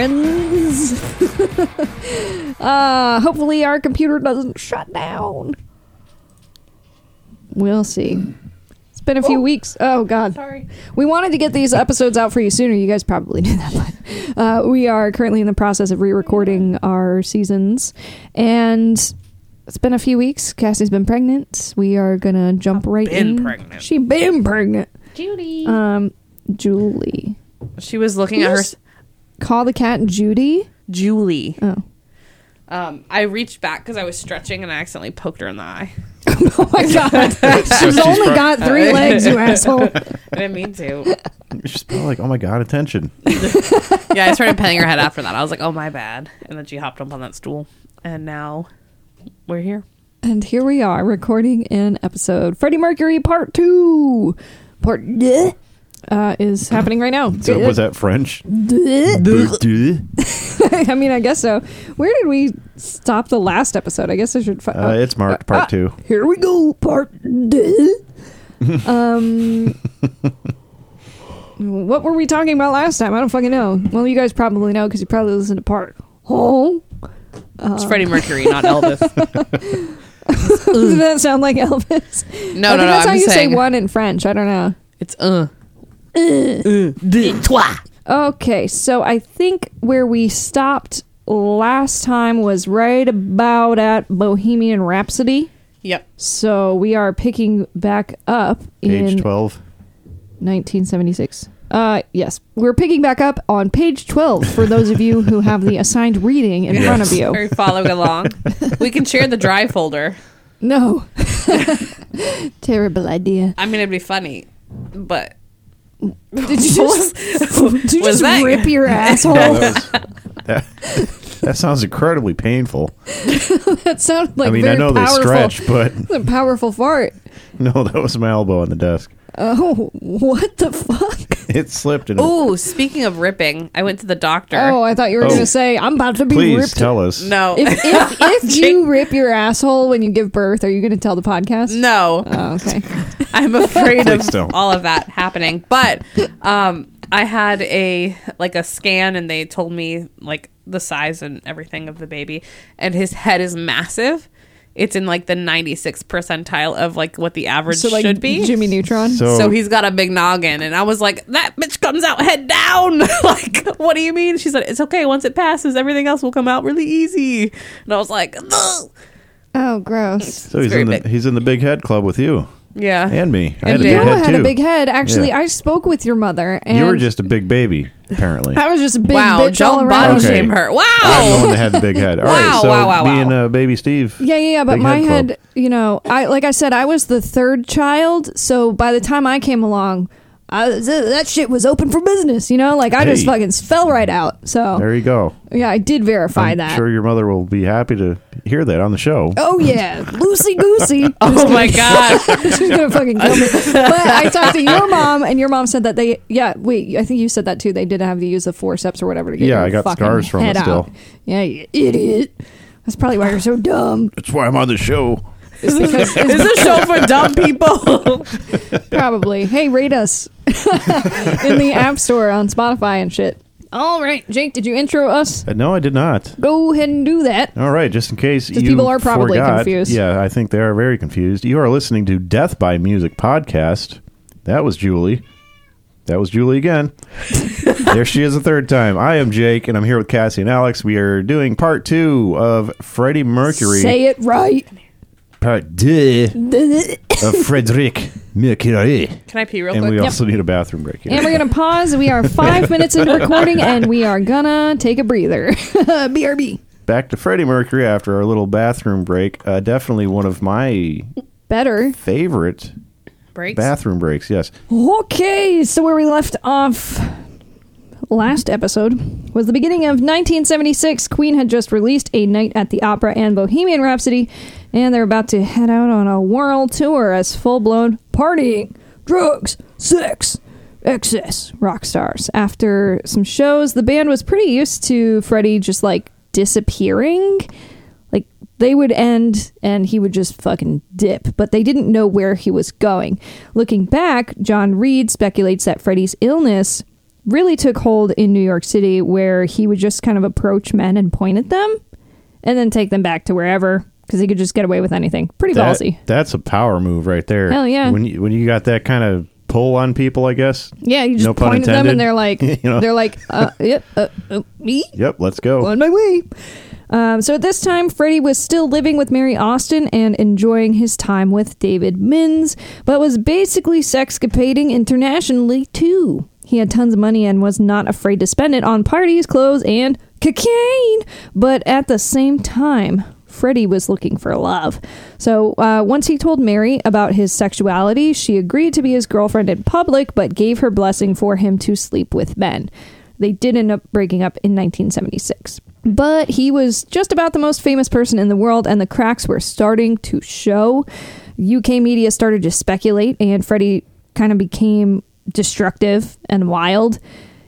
friends. uh, hopefully, our computer doesn't shut down. We'll see. It's been a few weeks. Oh, God. Sorry. We wanted to get these episodes out for you sooner. You guys probably knew that, but uh, we are currently in the process of re-recording our seasons, and it's been a few weeks. Cassie's been pregnant. We are gonna jump right been in. pregnant. She been pregnant. Judy. Um, Julie. she was looking at her. Yes. Call the cat Judy. Julie. Oh, Um, I reached back because I was stretching and I accidentally poked her in the eye. oh my god! She's she's only pro- got three legs, you asshole. I didn't mean to. She's probably like, oh my god, attention. Yeah, I started petting her head after that. I was like, "Oh my bad," and then she hopped up on that stool, and now we're here. And here we are recording an episode. Freddie Mercury Part Two. Part Duh, uh, is happening right now. So was that French? Duh. Duh. I mean, I guess so. Where did we stop the last episode? I guess I should. Fi- Uh, it's marked part ah, two. Here we go, part. Um, what were we talking about last time? I don't fucking know. Well, you guys probably know because you probably listened to part. Oh, It's Freddie Mercury, not Elvis. does that sound like Elvis? No, I no, think no. that's how I'm you saying say one in French. I don't know. it's uh. Uh, toi. Okay, so I think where we stopped last time was right about at Bohemian Rhapsody. Yep. So we are picking back up Page in 12. 1976. Uh, yes, we're picking back up on page 12 for those of you who have the assigned reading in front of you. Are you following along? we can share the drive folder. No. Terrible idea. I mean, it'd be funny, but Did you just, did you just that- rip your asshole? that, was- that, that sounds incredibly painful. that sounded like I mean, very I know powerful. they stretch, but a powerful fart. no, that was my elbow on the desk. Oh, what the fuck? It slipped and Ooh, speaking of ripping, I went to the doctor. Oh, I thought you were Oh. going to say, I'm about to be please ripped. tell us. no, if if, if you rip your asshole when you give birth, are you going to tell the podcast? no, Oh, okay. I'm afraid of Please don't. all of that happening. But um, I had a like a scan, and they told me like the size and everything of the baby, and his head is massive. It's in like the 96th percentile of like what the average So, like, should be. Jimmy Neutron. So, So he's got a big noggin, and I was like, "That bitch comes out head down." like, what do you mean? She said, "It's okay. Once it passes, everything else will come out really easy." And I was like, "Ugh." oh, gross. so he's in the big. he's in the big head club with you "Yeah." and me. I And had a big Noah head had too. a big head. Actually, Yeah. I spoke with your mother, and you were just a big baby, apparently. I was just a big wow, bitch all don't around. body Okay. shame her. I'm the one Wow. that had the big head. All right, Wow, so wow, wow, me and uh, baby Steve. Yeah, yeah, yeah. But Big my head club. head, you know, I like I said, I was the third child. So by the time I came along, I, th- that shit was open for business. You know, like I just Hey. fucking fell right out. So There you go. yeah, I did verify that. I'm that. sure your mother will be happy to hear that on the show. Oh yeah, loosey goosey. Oh my god. She's gonna fucking kill me. But I talked to your mom, and your mom said that they, yeah, wait, I think you said that too. They did have to use the forceps or whatever to get Yeah, your I got fucking scars from it head still. out. Yeah, you idiot. That's probably why you're so dumb. That's why I'm on the show. It's because Is this a show for dumb people? probably. Hey, rate us in the App Store on Spotify and shit. All right, Jake, did you intro us? Uh, no, I did not. Go ahead and do that. All right, just in case you people are probably forgot- confused. Yeah, I think they are very confused. You are listening to Death by Music podcast. That was Julie. That was Julie again. there she is a third time. I am Jake, and I'm here with Cassie and Alex. We are doing part two of Freddie Mercury. Say it right. Part two of Frederick Mercury. Can I pee real And quick? we also need a bathroom break here. And we're gonna pause. We are five minutes into recording, and we are gonna take a breather. BRB. Back to Freddie Mercury after our little bathroom break. Uh, definitely one of my Better. favorite Breaks. bathroom breaks. Yes. Okay, so where we left off last episode was the beginning of 1976. Queen had just released A Night at the Opera and Bohemian Rhapsody, and they're about to head out on a world tour as full blown partying, drugs, sex, excess rock stars. After some shows, the band was pretty used to Freddie just like disappearing. Like they would end and he would just fucking dip, but they didn't know where he was going. Looking back, John Reid speculates that Freddie's illness really took hold in New York City, where he would just kind of approach men and point at them, and then take them back to wherever because he could just get away with anything. Pretty That- ballsy. that's a power move right there. Hell yeah. When you when you got that kind of pull on people, I guess. Yeah, you just No point at them and they're like, You know? they're like, uh, yep, uh, uh, me Yep, let's go. on my way. Um, so at this time, Freddie was still living with Mary Austin and enjoying his time with David Minns, but was basically sexcapading internationally too. He had tons of money and was not afraid to spend it on parties, clothes, and cocaine. But at the same time, Freddie was looking for love. So uh, once he told Mary about his sexuality, she agreed to be his girlfriend in public, but gave her blessing for him to sleep with men. They did end up breaking up in 1976. But he was just about the most famous person in the world, and the cracks were starting to show. UK media started to speculate, and Freddie kind of became destructive and wild.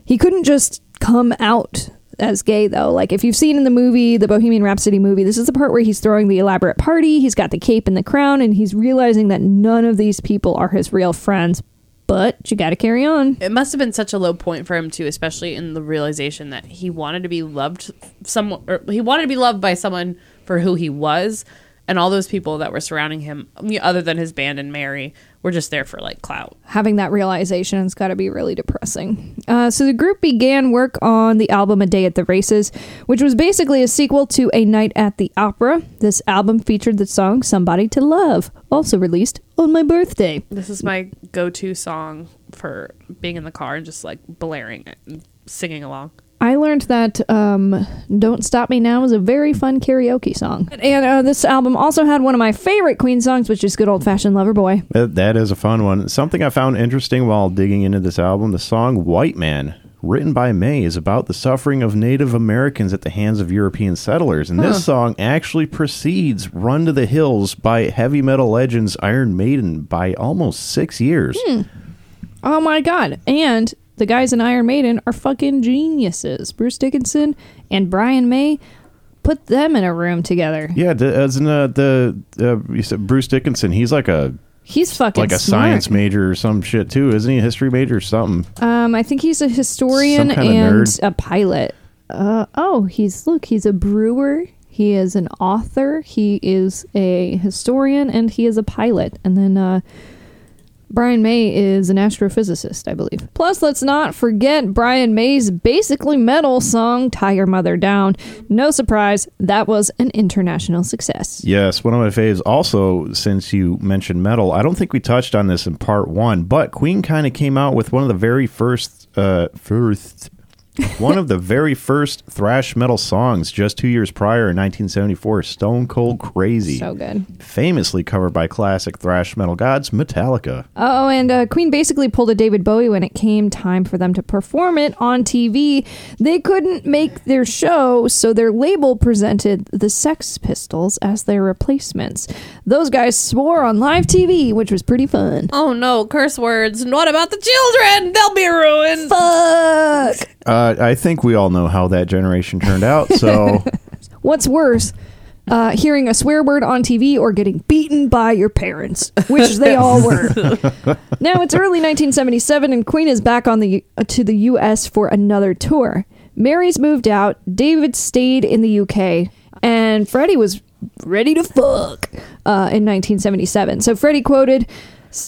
He couldn't just come out as gay, though. Like, if you've seen in the movie, the Bohemian Rhapsody movie, this is the part where he's throwing the elaborate party, he's got the cape and the crown, and he's realizing that none of these people are his real friends. But you gotta carry on. It must have been such a low point for him too, especially in the realization that he wanted to be loved someone or he wanted to be loved by someone for who he was and all those people that were surrounding him other than his band and Mary were just there for like clout. having that realization has got to be really depressing. Uh, so the group began work on the album A Day at the Races, which was basically a sequel to A Night at the Opera. This album featured the song Somebody to Love, also released on my birthday. This is my go-to song for being in the car and just like blaring it and singing along. I learned that um, Don't Stop Me Now is a very fun karaoke song. And uh, this album also had one of my favorite Queen songs, which is Good Old Fashioned Lover Boy. That, that is a fun one. Something I found interesting while digging into this album the song White Man, written by May, is about the suffering of Native Americans at the hands of European settlers. And this song actually precedes Run to the Hills by heavy metal legends Iron Maiden by almost six years. Oh my god. And the guys in Iron Maiden are fucking geniuses. Bruce Dickinson and Brian May put them in a room together. Yeah, the, as in uh, the uh, you said Bruce Dickinson, he's like a He's fucking like a smart. science major or some shit too, isn't he? A history major or something? Um, I think he's a historian and nerd. a pilot. Uh, oh, he's look, he's a brewer. He is an author. He is a historian, and he is a pilot. And then uh, Brian May is an astrophysicist, I believe. Plus, let's not forget Brian May's basically metal song "Tie Your Mother Down." No surprise, that was an international success. Yes, one of my faves. Also, since you mentioned metal, I don't think we touched on this in part one, but Queen kind of came out with one of the very first, uh, first, one of the very first thrash metal songs just two years prior in 1974, "Stone Cold Crazy," So good. famously covered by classic thrash metal gods Metallica. Oh, and uh, Queen basically pulled a David Bowie when it came time for them to perform it on TV. They couldn't make their show, so their label presented the Sex Pistols as their replacements. Those guys swore on live TV, which was pretty fun. Oh no, curse words. And what about the children? They'll be ruined. Fuck! Uh, I think we all know how that generation turned out. So What's worse? Uh, hearing a swear word on TV or getting beaten by your parents, which they all were. now it's early 1977, and Queen is back on the uh, to the U.S. for another tour. Mary's moved out. David stayed in the U.K. and Freddie was ready to fuck uh, in 1977. So Freddie quoted.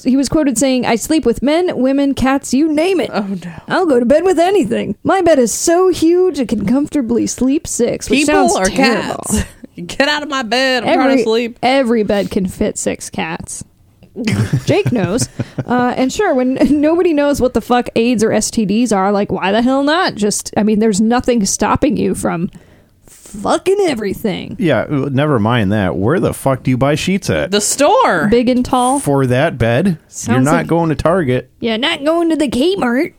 He was quoted saying, I sleep with men, women, cats, you name it. Oh no. I'll go to bed with anything. My bed is so huge it can comfortably sleep six. Which People sounds or terrible. cats? Get out of my bed. I'm trying to sleep. Every bed can fit six cats. Jake knows. Uh, and sure, when nobody knows what the fuck AIDS or STDs are, like, why the hell not? Just, I mean, there's nothing stopping you from fucking everything. yeah, never mind that. Where the fuck do you buy sheets at? The store. Big and tall. For that bed, you're not like- going to Target. Yeah, not going to the Kmart.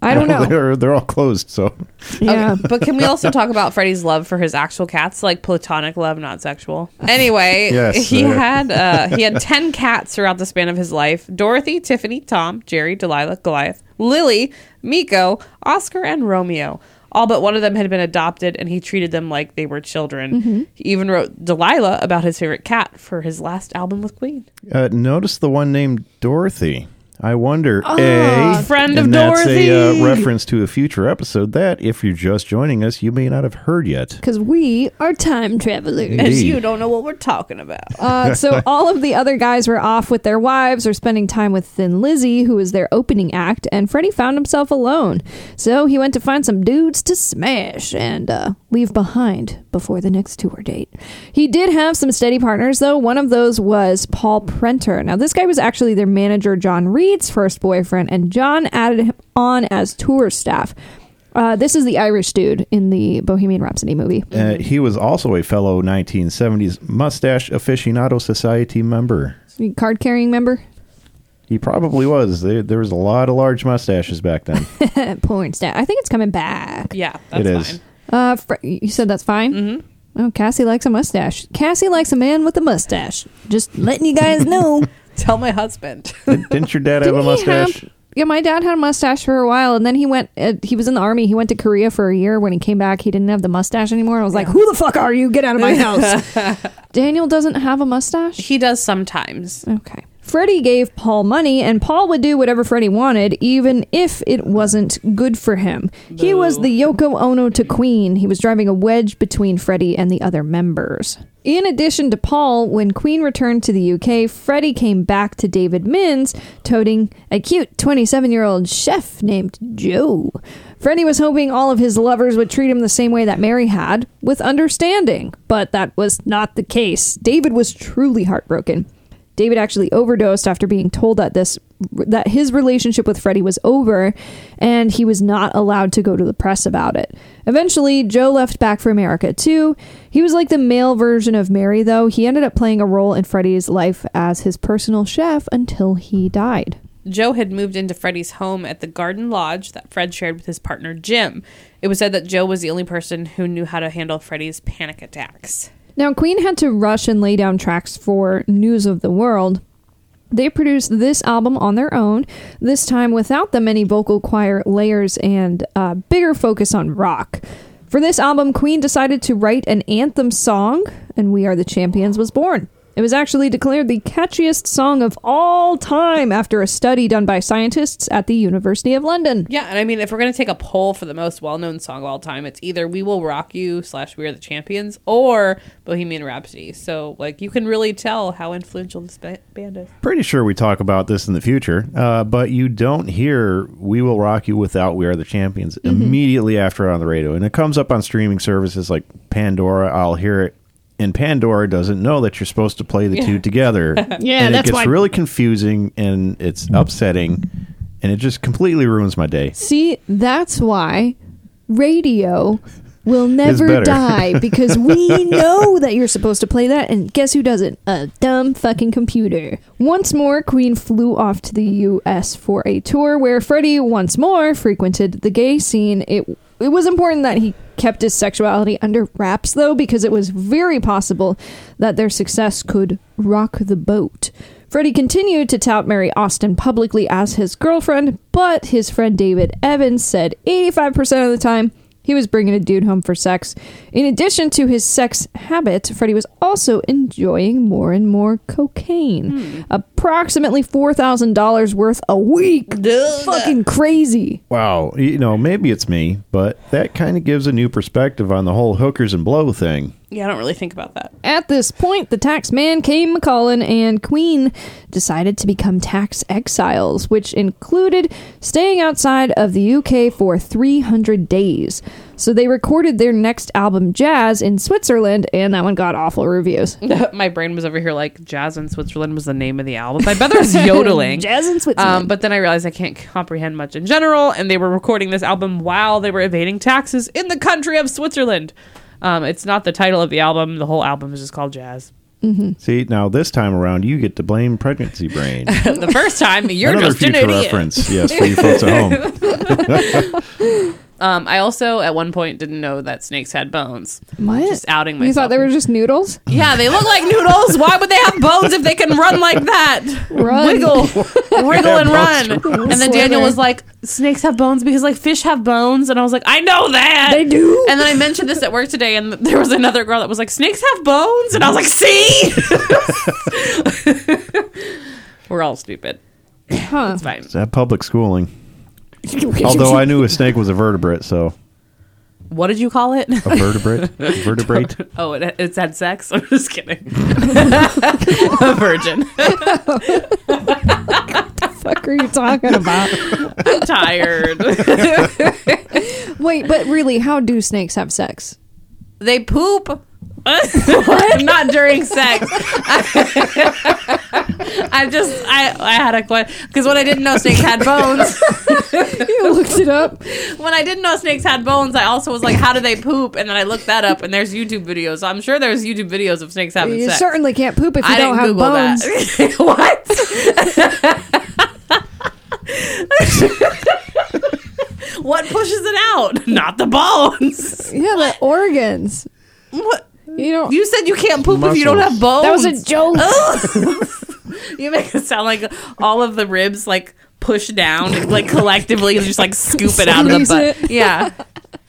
I don't know. they're they're all closed. So Yeah. Okay, but can we also talk about Freddie's love for his actual cats, like platonic love, not sexual? Anyway, Yes, he uh, had uh, he had ten cats throughout the span of his life: Dorothy, Tiffany, Tom, Jerry, Delilah, Goliath, Lily, Miko, Oscar, and Romeo. All but one of them had been adopted, and he treated them like they were children. He even wrote Delilah about his favorite cat for his last album with Queen. uh, notice the one named Dorothy. I wonder. Ah, a friend of and that's a Dorothy. uh, reference to a future episode that, if you're just joining us, you may not have heard yet. Because we are time travelers. And you don't know what we're talking about. Uh, so all of the other guys were off with their wives or spending time with Thin Lizzy, who was their opening act, and Freddie found himself alone. So he went to find some dudes to smash and uh, leave behind before the next tour date. He did have some steady partners, though. One of those was Paul Prenter. Now, this guy was actually their manager, John Reid's first boyfriend, and John added him on as tour staff. Uh, this is the Irish dude in the Bohemian Rhapsody movie. Uh, he was also a fellow 1970s Mustache Aficionado Society member. Card carrying member? He probably was. There, there was a lot of large mustaches back then. Porn stat. I think it's coming back. Yeah, that's It is. fine. Uh, Fre- you said that's fine. Mm-hmm. Oh, Cassie likes a mustache. Cassie likes a man with a mustache. Just letting you guys know. Tell my husband. Did, didn't your dad have a Didn't he have- mustache? yeah, my dad had a mustache for a while, and then he went. Uh, he was in the army. He went to Korea for a year. When he came back, he didn't have the mustache anymore. I was like, "Who the fuck are you? Get out of my house!" Daniel doesn't have a mustache. he does sometimes. Okay. Freddie gave Paul money, and Paul would do whatever Freddie wanted, even if it wasn't good for him. He was the Yoko Ono to Queen. He was driving a wedge between Freddie and the other members. In addition to Paul, when Queen returned to the UK, Freddie came back to David Minns, toting a cute 27 year old chef named Joe. Freddie was hoping all of his lovers would treat him the same way that Mary had, with understanding, but that was not the case. David was truly heartbroken. David actually overdosed after being told that this that his relationship with Freddie was over and he was not allowed to go to the press about it. Eventually, Joe left back for America too. He was like the male version of Mary though. He ended up playing a role in Freddie's life as his personal chef until he died. Joe had moved into Freddie's home at the Garden Lodge that Fred shared with his partner Jim. It was said that Joe was the only person who knew how to handle Freddie's panic attacks. Now, Queen had to rush and lay down tracks for News of the World. They produced this album on their own, this time without the many vocal choir layers and uh, bigger focus on rock. For this album, Queen decided to write an anthem song, and We Are the Champions was born. It was actually declared the catchiest song of all time after a study done by scientists at the University of London. Yeah, and I mean, if we're gonna take a poll for the most well-known song of all time, it's either "We Will Rock You" slash "We Are the Champions" or Bohemian Rhapsody. So, like, you can really tell how influential this ba- band is. Pretty sure we talk about this in the future, uh, but you don't hear "We Will Rock You" without "We Are the Champions" immediately after on the radio, and it comes up on streaming services like Pandora. I'll hear it, and Pandora doesn't know that you're supposed to play the two together. Yeah, and that's it gets why- really confusing and it's upsetting, and it just completely ruins my day. See, that's why radio will never die because we know that you're supposed to play that, and guess who doesn't? A dumb fucking computer. Once more, Queen flew off to the U.S. for a tour where Freddie once more frequented the gay scene. It it was important that he kept his sexuality under wraps, though, because it was very possible that their success could rock the boat. Freddie continued to tout Mary Austin publicly as his girlfriend, but his friend David Evans said 85% of the time he was bringing a dude home for sex. In addition to his sex habit, Freddie was also enjoying more and more cocaine. Hmm. Approximately $4,000 worth a week. Fucking crazy. Wow, you know, maybe it's me, but that kind of gives a new perspective on the whole hookers and blow thing. Yeah, I don't really think about that. At this point, the tax man came McCullen and Queen decided to become tax exiles, which included staying outside of the UK for 300 days. So they recorded their next album, Jazz, in Switzerland, and that one got awful reviews. My brain was over here like "Jazz in Switzerland" was the name of the album. My brother was yodeling. Jazz in Switzerland. Um, but then I realized I can't comprehend much in general, and they were recording this album while they were evading taxes in the country of Switzerland. Um, it's not the title of the album. The whole album is just called Jazz. See, now this time around, you get to blame pregnancy brain. the first time, you're Another just an future idiot. reference, yes, for you folks at home. Um, I also at one point didn't know that snakes had bones. what? Just outing myself. You thought they were just noodles? Yeah, they look like noodles. Why would they have bones if they can run like that? Run. Wiggle, wiggle, and run. And then Daniel was like, "Snakes have bones because like fish have bones," and I was like, "I know that They do. And then I mentioned this at work today, and there was another girl that was like, "Snakes have bones," and I was like, "See." We're all stupid. Huh. It's fine. Is that public schooling? Although I knew a snake was a vertebrate, so What did you call it? a vertebrate, vertebrate. Oh, it, it's had sex. I'm just kidding. a virgin. What the fuck are you talking about? I'm tired. Wait, but really, how do snakes have sex? they poop. Not during sex. I just I I had a question because when I didn't know snakes had bones, You looked it up. when I didn't know snakes had bones, I also was like, how do they poop? And then I looked that up, and there's YouTube videos. So I'm sure there's YouTube videos of snakes having You sex. certainly can't poop if you I don't have Google bones. what? what pushes it out? Not the bones. Yeah, the organs. What? You know, You said you can't poop if you don't have bones. that was a joke. You make it sound like all of the ribs like push down, and, like collectively, and just like scoop it out of the Squeeze butt. Yeah,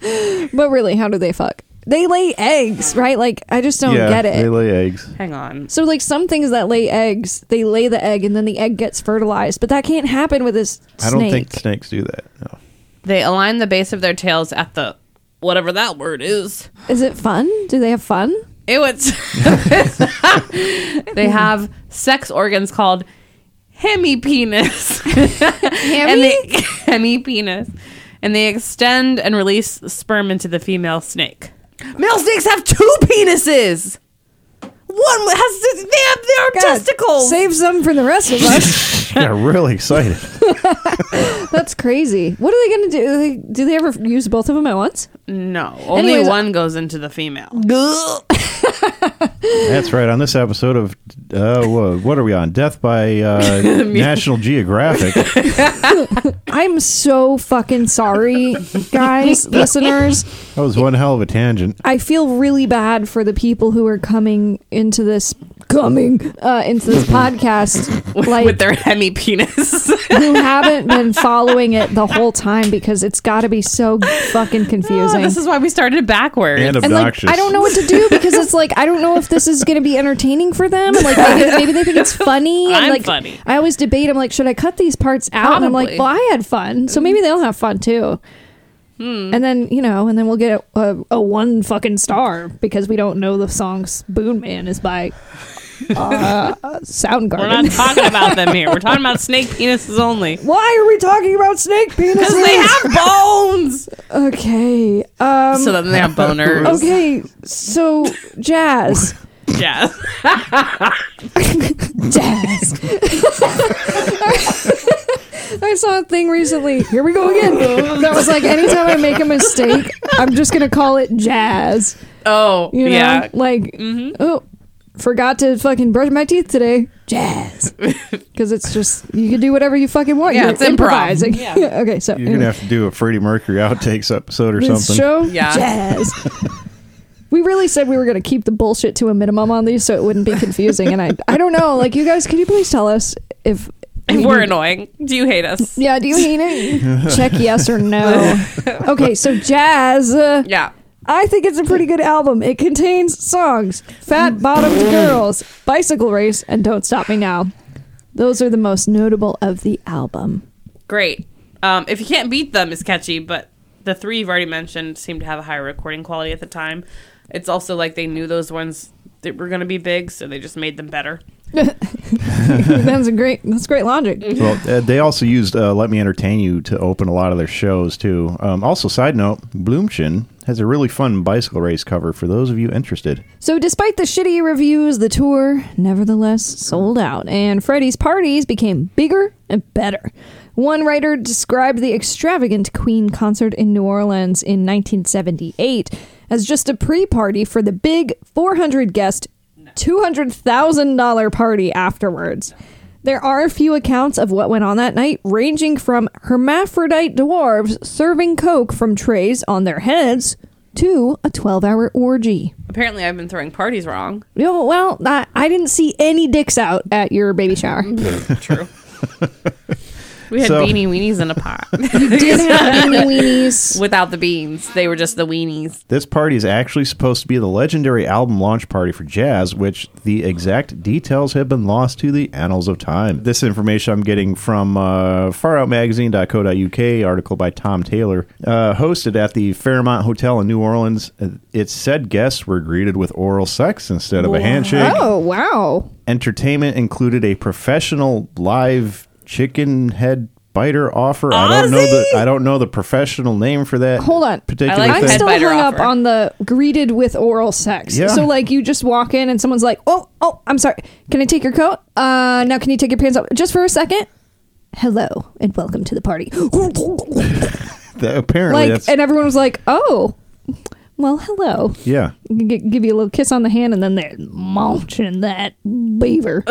But really, how do they fuck? They lay eggs, right? Like I just don't yeah, get it. they lay eggs. hang on. so like some things that lay eggs, they lay the egg and then the egg gets fertilized, but that can't happen with this snake. I don't think snakes do that. No. They align the base of their tails at the whatever that word is. Is it fun? Do they have fun? It was. they have sex organs called hemipenis. and they hemipenis, and they extend and release sperm into the female snake. Male snakes have two penises. One has they have their God, testicles. Save some for the rest of us. Yeah, really excited. That's crazy. What are they going to do? Do they, do they ever use both of them at once? No, only Anyways, one goes into the female. That's right. On this episode of uh, wha- what are we on? Death by uh, National Geographic. I'm so fucking sorry, guys, listeners. That was one hell of a tangent. I feel really bad for the people who are coming into this coming uh, into this podcast like with their hemipenis. who haven't been following it the whole time because it's got to be so fucking confusing. This is why we started backwards. And and like obnoxious. I don't know what to do because it's like I don't know if this is going to be entertaining for them. Like maybe, maybe they think it's funny. And I'm like funny. I always debate. I'm like, should I cut these parts out? And I'm like, Probably. well, I had fun, so maybe they'll have fun too. Hmm. And then you know, and then we'll get a, a, a one fucking star because we don't know the song's "Spoon Man" is by uh, Soundgarden. We're not talking about them here. We're talking about snake penises only. Why are we talking about snake penises? Because they have bones. okay. Um, So then they have boners. okay. So jazz. Yeah. jazz. I saw a thing recently. Here we go again. That was like anytime I make a mistake, I'm just gonna call it jazz. Oh, You know, yeah. like oh, forgot to fucking brush my teeth today. Jazz, because it's just you can do whatever you fucking want. Yeah, You're it's improv. improvising. Yeah. okay, so You're gonna have to do a Freddie Mercury outtakes episode or this something. show, Yeah. jazz. We really said we were going to keep the bullshit to a minimum on these, so it wouldn't be confusing. And I, I don't know. Like, you guys, can you please tell us if If we're annoying, do you hate us? Yeah, do you hate it? Check yes or no. Okay, so Jazz. Uh, Yeah. I think it's a pretty good album. It contains songs Fat Bottomed Girls, Bicycle Race, and Don't Stop Me Now. Those are the most notable of the album. Great. Um, if you can't beat them, is catchy, but the three you've already mentioned seem to have a higher recording quality at the time. It's also like they knew those ones that were going to be big, so they just made them better. that's a great. That's great logic. Well, uh, they also used uh, "Let Me Entertain You" to open a lot of their shows too. Um, also, side note, Bloomchin has a really fun bicycle race cover for those of you interested. So, despite the shitty reviews, the tour nevertheless sold out, and Freddie's parties became bigger and better. One writer described the extravagant Queen concert in New Orleans in 1978 as just a pre party for the big 400 guest, $200,000 party afterwards. There are a few accounts of what went on that night, ranging from hermaphrodite dwarves serving coke from trays on their heads to a 12 hour orgy. Apparently, I've been throwing parties wrong. Yo, well, I, I didn't see any dicks out at your baby shower. True. We had So- beanie weenies in a pot. you Didn't have beanie weenies. Without the beans. They were just the weenies. This party is actually supposed to be the legendary album launch party for jazz, which the exact details have been lost to the annals of time. This information I'm getting from uh, faroutmagazine.co.uk, article by Tom Taylor, uh, hosted at the Fairmont Hotel in New Orleans. It said guests were greeted with oral sex instead of a handshake. Oh wow! Entertainment included a professional live chicken head biter offer. I don't know the I don't know the professional name for that. Hold on. particular I like I'm still biter hung up on the greeted with oral sex. Yeah. So like you just walk in and someone's like, "Oh, oh, I'm sorry. Can I take your coat? Uh, now can you take your pants off just for a second? Hello and welcome to the party. That- apparently, like, that's and everyone was like, "Oh, well, hello." yeah. G- give you a little kiss on the hand, and then they're munching that beaver.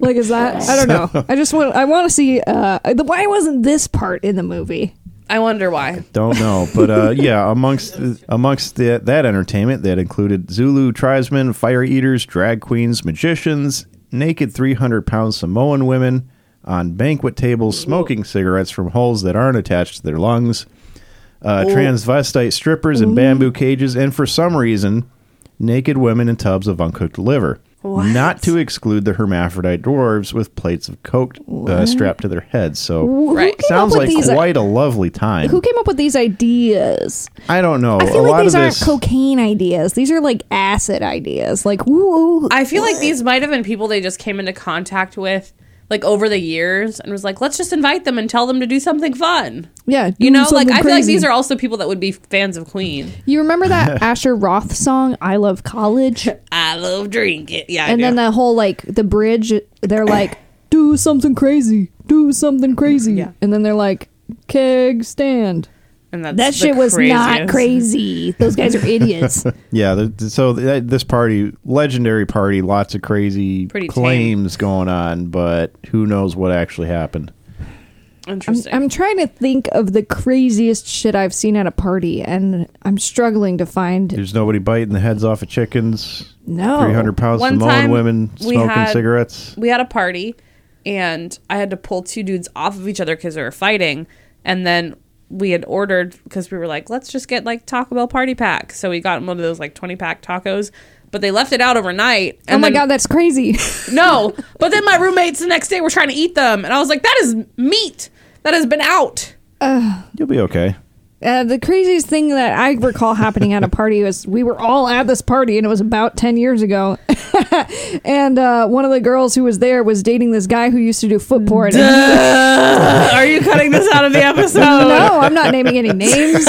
like, is that? I don't know. I just want. I want to see. Uh, the, why wasn't this part in the movie? I wonder why. Don't know, but uh, yeah, amongst amongst the, that entertainment, that included Zulu tribesmen, fire eaters, drag queens, magicians, naked three hundred pound Samoan women on banquet tables, smoking cigarettes from holes that aren't attached to their lungs, uh, transvestite strippers in bamboo cages, and for some reason, naked women in tubs of uncooked liver. Not to exclude the hermaphrodite dwarves with plates of coke uh, strapped to their heads. So Right. sounds like with these? quite a lovely time. who came up with these ideas? I don't know. I feel a like lot these of aren't this, cocaine ideas. These are like acid ideas. Like, woo. I feel like these might have been people they just came into contact with like over the years and was like, let's just invite them and tell them to do something fun. yeah, You know, like something I feel like crazy. these are also people that would be fans of Queen. You remember that Asher Roth song, "I Love College"? I love drinking. Yeah, I and do. then the whole like the bridge they're like do something crazy do something crazy Yeah. and then they're like keg stand and that's that the shit was not crazy those guys are idiots yeah. The, so th- this party, legendary party, lots of crazy Pretty tame. claims going on, but who knows what actually happened? I'm, Interesting. I'm trying to think of the craziest shit i've seen at a party and i'm struggling to find There's nobody biting the heads off of chickens. no Three hundred pound One Samoan time women we smoking had- cigarettes. we had a party and I had to pull two dudes off of each other because they were fighting. And then we had ordered because we were like, let's just get like Taco Bell party pack. So we got one of those like 20 pack tacos, but they left it out overnight. oh my then- god that's crazy No, but then my roommates the next day were trying to eat them. And I was like, that is meat that has been out. You'll be okay. Uh, the craziest thing that I recall happening at a party was we were all at this party, and it was about 10 years ago. and uh, one of the girls who was there was dating this guy who used to do foot porn. And Are you cutting this out of the episode? no, I'm not naming any names.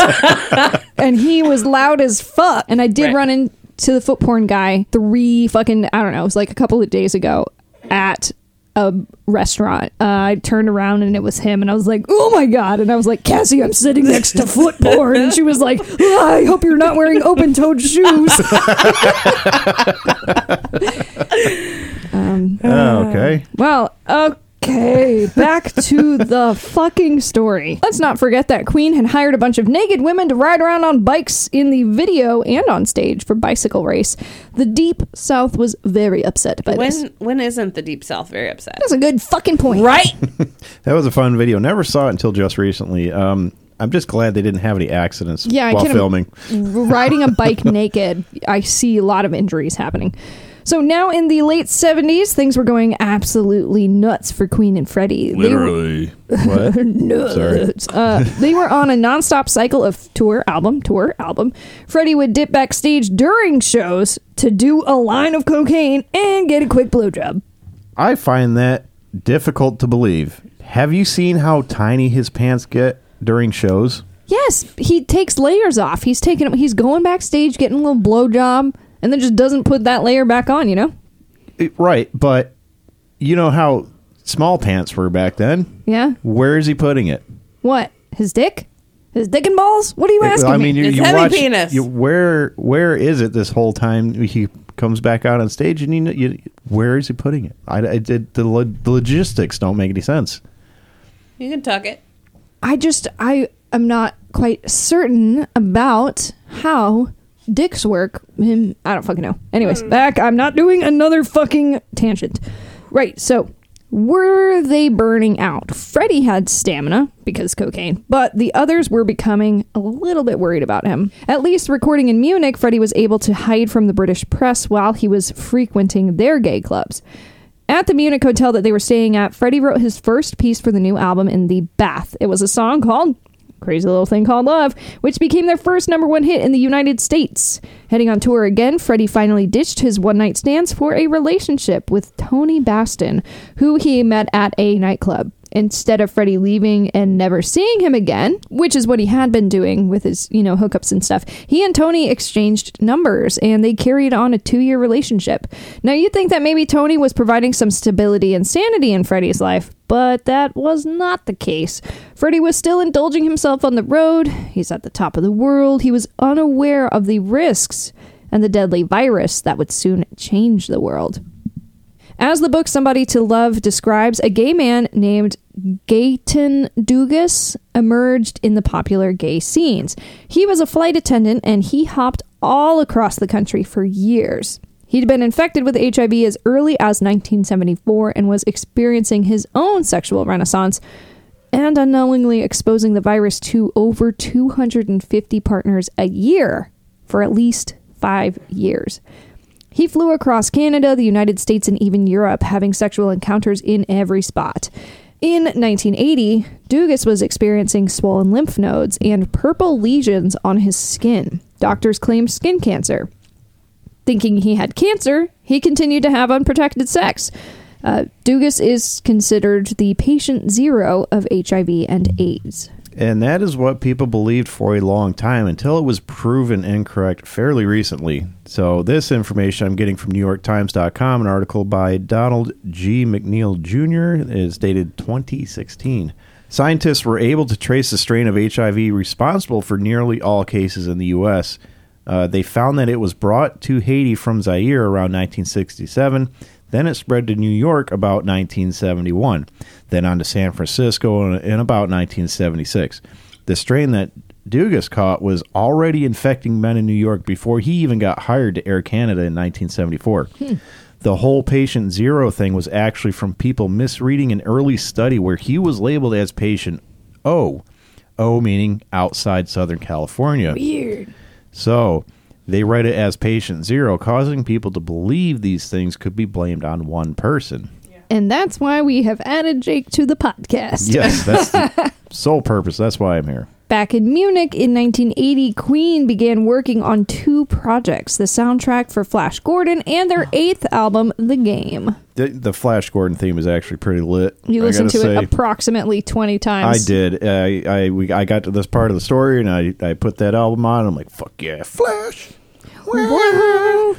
and he was loud as fuck. And I did Right. run into the foot porn guy three fucking, I don't know, it was like a couple of days ago at a restaurant. Uh, I turned around and it was him, and I was like, "Oh my god!" And I was like, "Cassie, I'm sitting next to foot porn," and she was like, "Ah, "I hope you're not wearing open-toed shoes." um, Oh, okay. well, okay, back to the fucking story. Let's not forget that Queen had hired a bunch of naked women to ride around on bikes in the video and on stage for bicycle race. The Deep South was very upset by this. When when isn't the Deep South very upset? That's a good fucking point. Right? That was a fun video. Never saw it until just recently. Um, I'm just glad they didn't have any accidents Yeah, I while can- filming. riding a bike naked, I see a lot of injuries happening. So now in the late 70s, things were going absolutely nuts for Queen and Freddie. They were- what? nuts. Uh, they were on a nonstop cycle of tour, album, tour, album. Freddie would dip backstage during shows to do a line of cocaine and get a quick blowjob. I find that difficult to believe. Have you seen how tiny his pants get during shows? Yes, he takes layers off. He's taking he's going backstage, getting a little blowjob, and then just doesn't put that layer back on, you know? It- right, but you know how small pants were back then? Yeah. Where is he putting it? What? His dick? His dick and balls? What are you asking I mean, me? you, It's you heavy watch penis. You, where where is it this whole time? He comes back out on stage, and you, know, you where is he putting it? I, I did the, lo- the logistics don't make any sense. You can tuck it. I just I am not quite certain about how dicks work. Him, I don't fucking know. Anyways, hmm. back. I'm not doing another fucking tangent. Right. So Were they burning out? Freddie had stamina because cocaine, but the others were becoming a little bit worried about him. At least recording in Munich, Freddie was able to hide from the British press while he was frequenting their gay clubs. At the Munich hotel that they were staying at, Freddie wrote his first piece for the new album in the bath. It was a song called Crazy Little Thing Called Love, which became their first number one hit in the United States. Heading on tour again, Freddie finally ditched his one night stands for a relationship with Tony Bastin, who he met at a nightclub. Instead of Freddie leaving and never seeing him again, which is what he had been doing with his, you know, hookups and stuff, he and Tony exchanged numbers and they carried on a two year relationship. Now, you'd think that maybe Tony was providing some stability and sanity in Freddie's life, but that was not the case. Freddie was still indulging himself on the road. He's at the top of the world. He was unaware of the risks and the deadly virus that would soon change the world. As the book Somebody to Love describes, a gay man named Gaëtan Dugas emerged in the popular gay scenes. He was a flight attendant and he hopped all across the country for years. He'd been infected with HIV as early as 1974 and was experiencing his own sexual renaissance and unknowingly exposing the virus to over 250 partners a year for at least five years. He flew across Canada, the United States, and even Europe, having sexual encounters in every spot. In 1980, Dugas was experiencing swollen lymph nodes and purple lesions on his skin. Doctors claimed skin cancer. Thinking he had cancer, he continued to have unprotected sex. Uh, Dugas is considered the patient zero of HIV and AIDS. And that is what people believed for a long time until it was proven incorrect fairly recently. So, this information I'm getting from NewYorkTimes.com, an article by Donald G. McNeil Jr., is dated 2016. Scientists were able to trace the strain of HIV responsible for nearly all cases in the U.S. Uh, they found that it was brought to Haiti from Zaire around 1967. Then it spread to New York about 1971, then on to San Francisco in, in about 1976. The strain that Dugas caught was already infecting men in New York before he even got hired to Air Canada in 1974. The whole patient zero thing was actually from people misreading an early study where he was labeled as patient O. O meaning outside Southern California. Weird. So they write it as patient zero, causing people to believe these things could be blamed on one person. And that's why we have added Jake to the podcast. Yes, that's the sole purpose. That's why I'm here. Back in Munich in 1980, Queen began working on two projects the soundtrack for Flash Gordon and their eighth album, The Game. The, the Flash Gordon theme is actually pretty lit. You I listened to gotta it approximately 20 times. I did. I I we, I got to this part of the story and I I put that album on. I'm like, fuck yeah, Flash, the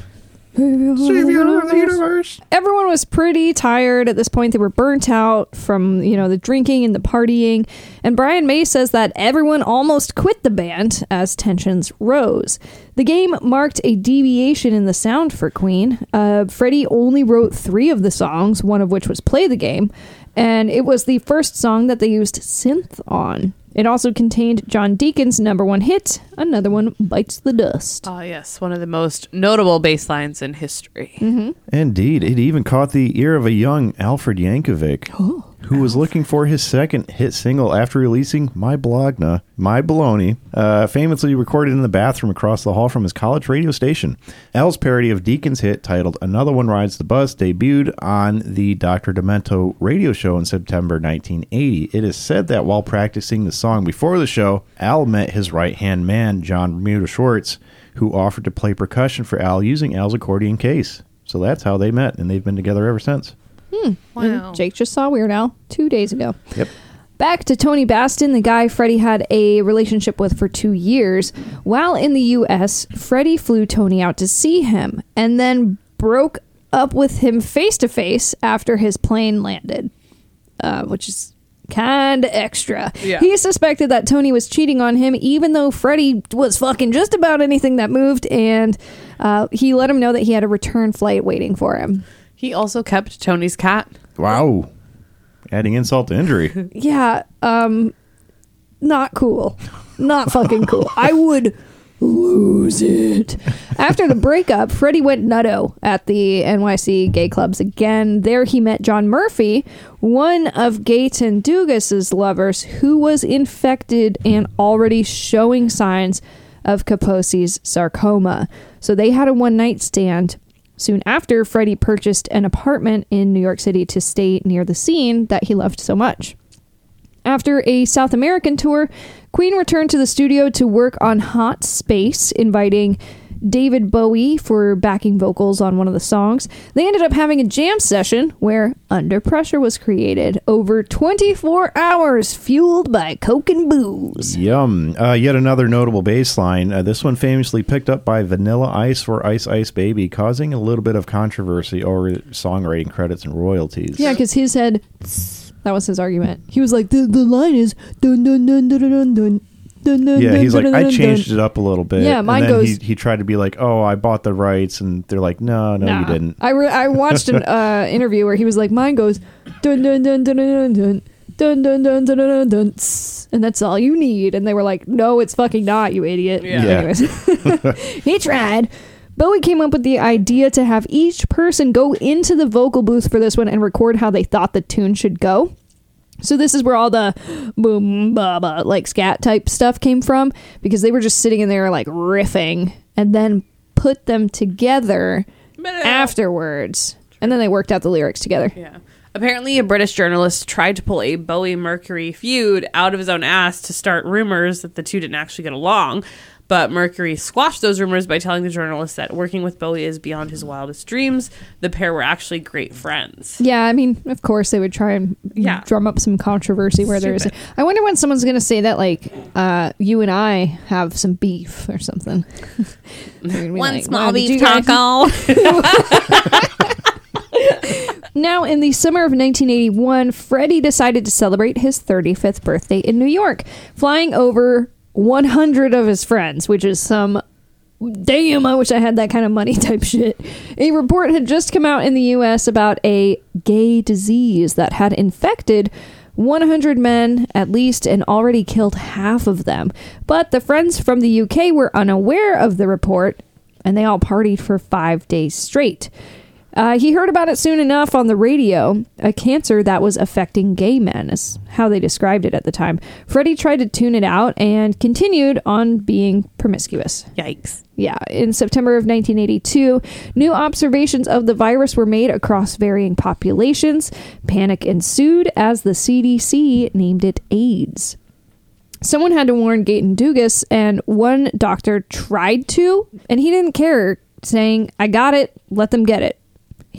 universe. Everyone was pretty tired at this point. They were burnt out from, you know, the drinking and the partying. And Brian May says that everyone almost quit the band as tensions rose. The game marked a deviation in the sound for Queen. Uh, Freddie only wrote three of the songs, one of which was Play the Game, and it was the first song that they used synth on. It also contained John Deacon's number one hit, another one bites the dust. Oh, yes. One of the most notable bass lines in history. Mm-hmm. Indeed, it even caught the ear of a young Alfred Yankovic, oh. Who was looking for his second hit single after releasing My Bologna, My Baloney, uh, famously recorded in the bathroom across the hall from his college radio station. Al's parody of Deacon's hit titled Another One Rides the Bus debuted on the Dr. Demento radio show in September 1980. It is said that while practicing the song before the show, Al met his right hand man, Jon Bermuda Schwartz, who offered to play percussion for Al using Al's accordion case. So that's how they met, and they've been together ever since. Wow. Jake just saw Weird Al two days ago. Yep. Back to Tony Bastin, the guy Freddie had a relationship with for two years. While in the U.S., Freddie flew Tony out to see him and then broke up with him face to face after his plane landed, uh, which is kind of extra. Yeah. He suspected that Tony was cheating on him, even though Freddie was fucking just about anything that moved, and uh, he let him know that he had a return flight waiting for him. He also kept Tony's cat. Wow. Adding insult to injury. Yeah, um not cool. Not fucking cool. I would lose it. After the breakup, Freddie went nutto at the NYC gay clubs again. There he met John Murphy, one of Gaëtan Dugas's lovers, who was infected and already showing signs of Kaposi's sarcoma. So they had a one night stand. Soon after, Freddie purchased an apartment in New York City to stay near the scene that he loved so much. After a South American tour, Queen returned to the studio to work on Hot Space, inviting David Bowie for backing vocals on one of the songs. They ended up having a jam session where Under Pressure was created over 24 hours, fueled by coke and booze. Yum. Uh, yet another notable bass line. Uh, this one famously picked up by Vanilla Ice for Ice Ice Baby, causing a little bit of controversy over songwriting credits and royalties. Yeah, because his said that was his argument. He was like, the, the line is dun dun dun dun dun dun dun. Dun, Yeah, dun, he's like, I changed dun." it up a little bit. Yeah, mine and then goes- He, he tried to be like, oh, I bought the rights, and they're like, no, no, you didn't. I, re- I watched an uh, interview where he was like, mine goes dun dun dun dun dun dun dun dun dun dun dun dun and that's all you need. And they were like, no, it's fucking not, you idiot. Yeah. Yeah. Anyways. he tried. Bowie came up with the idea to have each person go into the vocal booth for this one and record how they thought the tune should go. So this is where all the boom ba ba like scat type stuff came from because they were just sitting in there like riffing and then put them together afterwards. And then they worked out the lyrics together. Yeah. Apparently, a British journalist tried to pull a Bowie Mercury feud out of his own ass to start rumors that the two didn't actually get along. But Mercury squashed those rumors by telling the journalist that working with Bowie is beyond his wildest dreams. The pair were actually great friends. Yeah, I mean, of course they would try and Yeah. drum up some controversy where there is. Stupid. I wonder when someone's going to say that like uh, you and I have some beef or something. They're gonna be like, "Wow, did you guys-" Now, in the summer of 1981, Freddie decided to celebrate his 35th birthday in New York, flying over 100 of his friends, which is some damn, I wish I had that kind of money type shit. A report had just come out in the US about a gay disease that had infected 100 men at least and already killed half of them. But the friends from the UK were unaware of the report and they all partied for five days straight. Uh, he heard about it soon enough on the radio, a cancer that was affecting gay men, is how they described it at the time. Freddie tried to tune it out and continued on being promiscuous. Yikes. Yeah, in September of 1982, new observations of the virus were made across varying populations. Panic ensued as the CDC named it AIDS. Someone had to warn Gaëtan Dugas, and one doctor tried to, and he didn't care, saying, I got it, let them get it.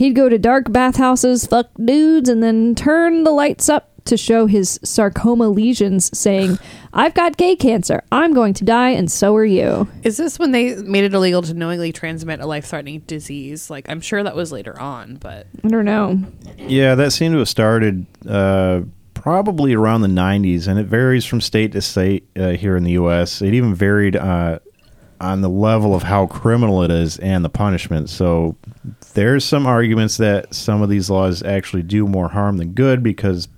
He'd go to dark bathhouses, fuck dudes, and then turn the lights up to show his sarcoma lesions, saying, I've got gay cancer. I'm going to die, and so are you. Is this when they made it illegal to knowingly transmit a life threatening disease? Like, I'm sure that was later on, but I don't know. Yeah, that seemed to have started uh, probably around the 90s, and it varies from state to state uh, here in the U.S. It even varied uh, on the level of how criminal it is and the punishment. So there's some arguments that some of these laws actually do more harm than good because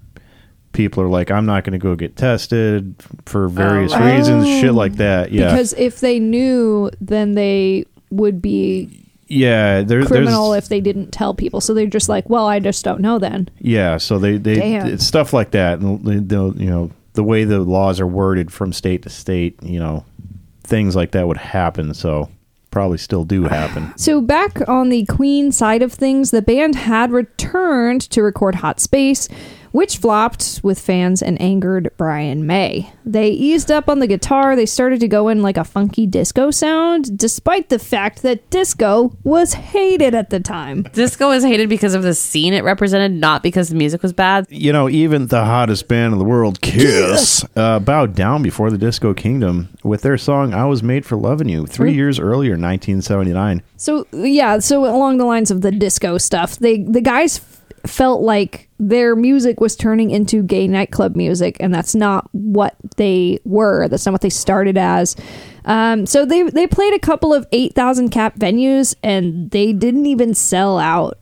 people are like, I'm not going to go get tested for various oh, right. reasons, oh. shit like that. Yeah. Because if they knew, then they would be yeah, there, criminal there's if they didn't tell people. So they're just like, well, I just don't know then. Yeah, so they they Damn. it's stuff like that, and they, you know the way the laws are worded from state to state, you know, things like that would happen. So probably still do happen. So back on the Queen side of things, the band had returned to record Hot Space, which flopped with fans and angered Brian May. They eased up on the guitar, they started to go in like a funky disco sound, despite the fact that disco was hated at the time. disco is hated because of the scene it represented, not because the music was bad. You know, even the hottest band in the world, Kiss, uh, bowed down before the Disco Kingdom with their song "I Was Made for Loving You" three years earlier, 1979. So yeah, so along the lines of the disco stuff, they the guys f- felt like their music was turning into gay nightclub music, and that's not what they were. That's not what they started as. Um, so they they played a couple of eight thousand cap venues, and they didn't even sell out.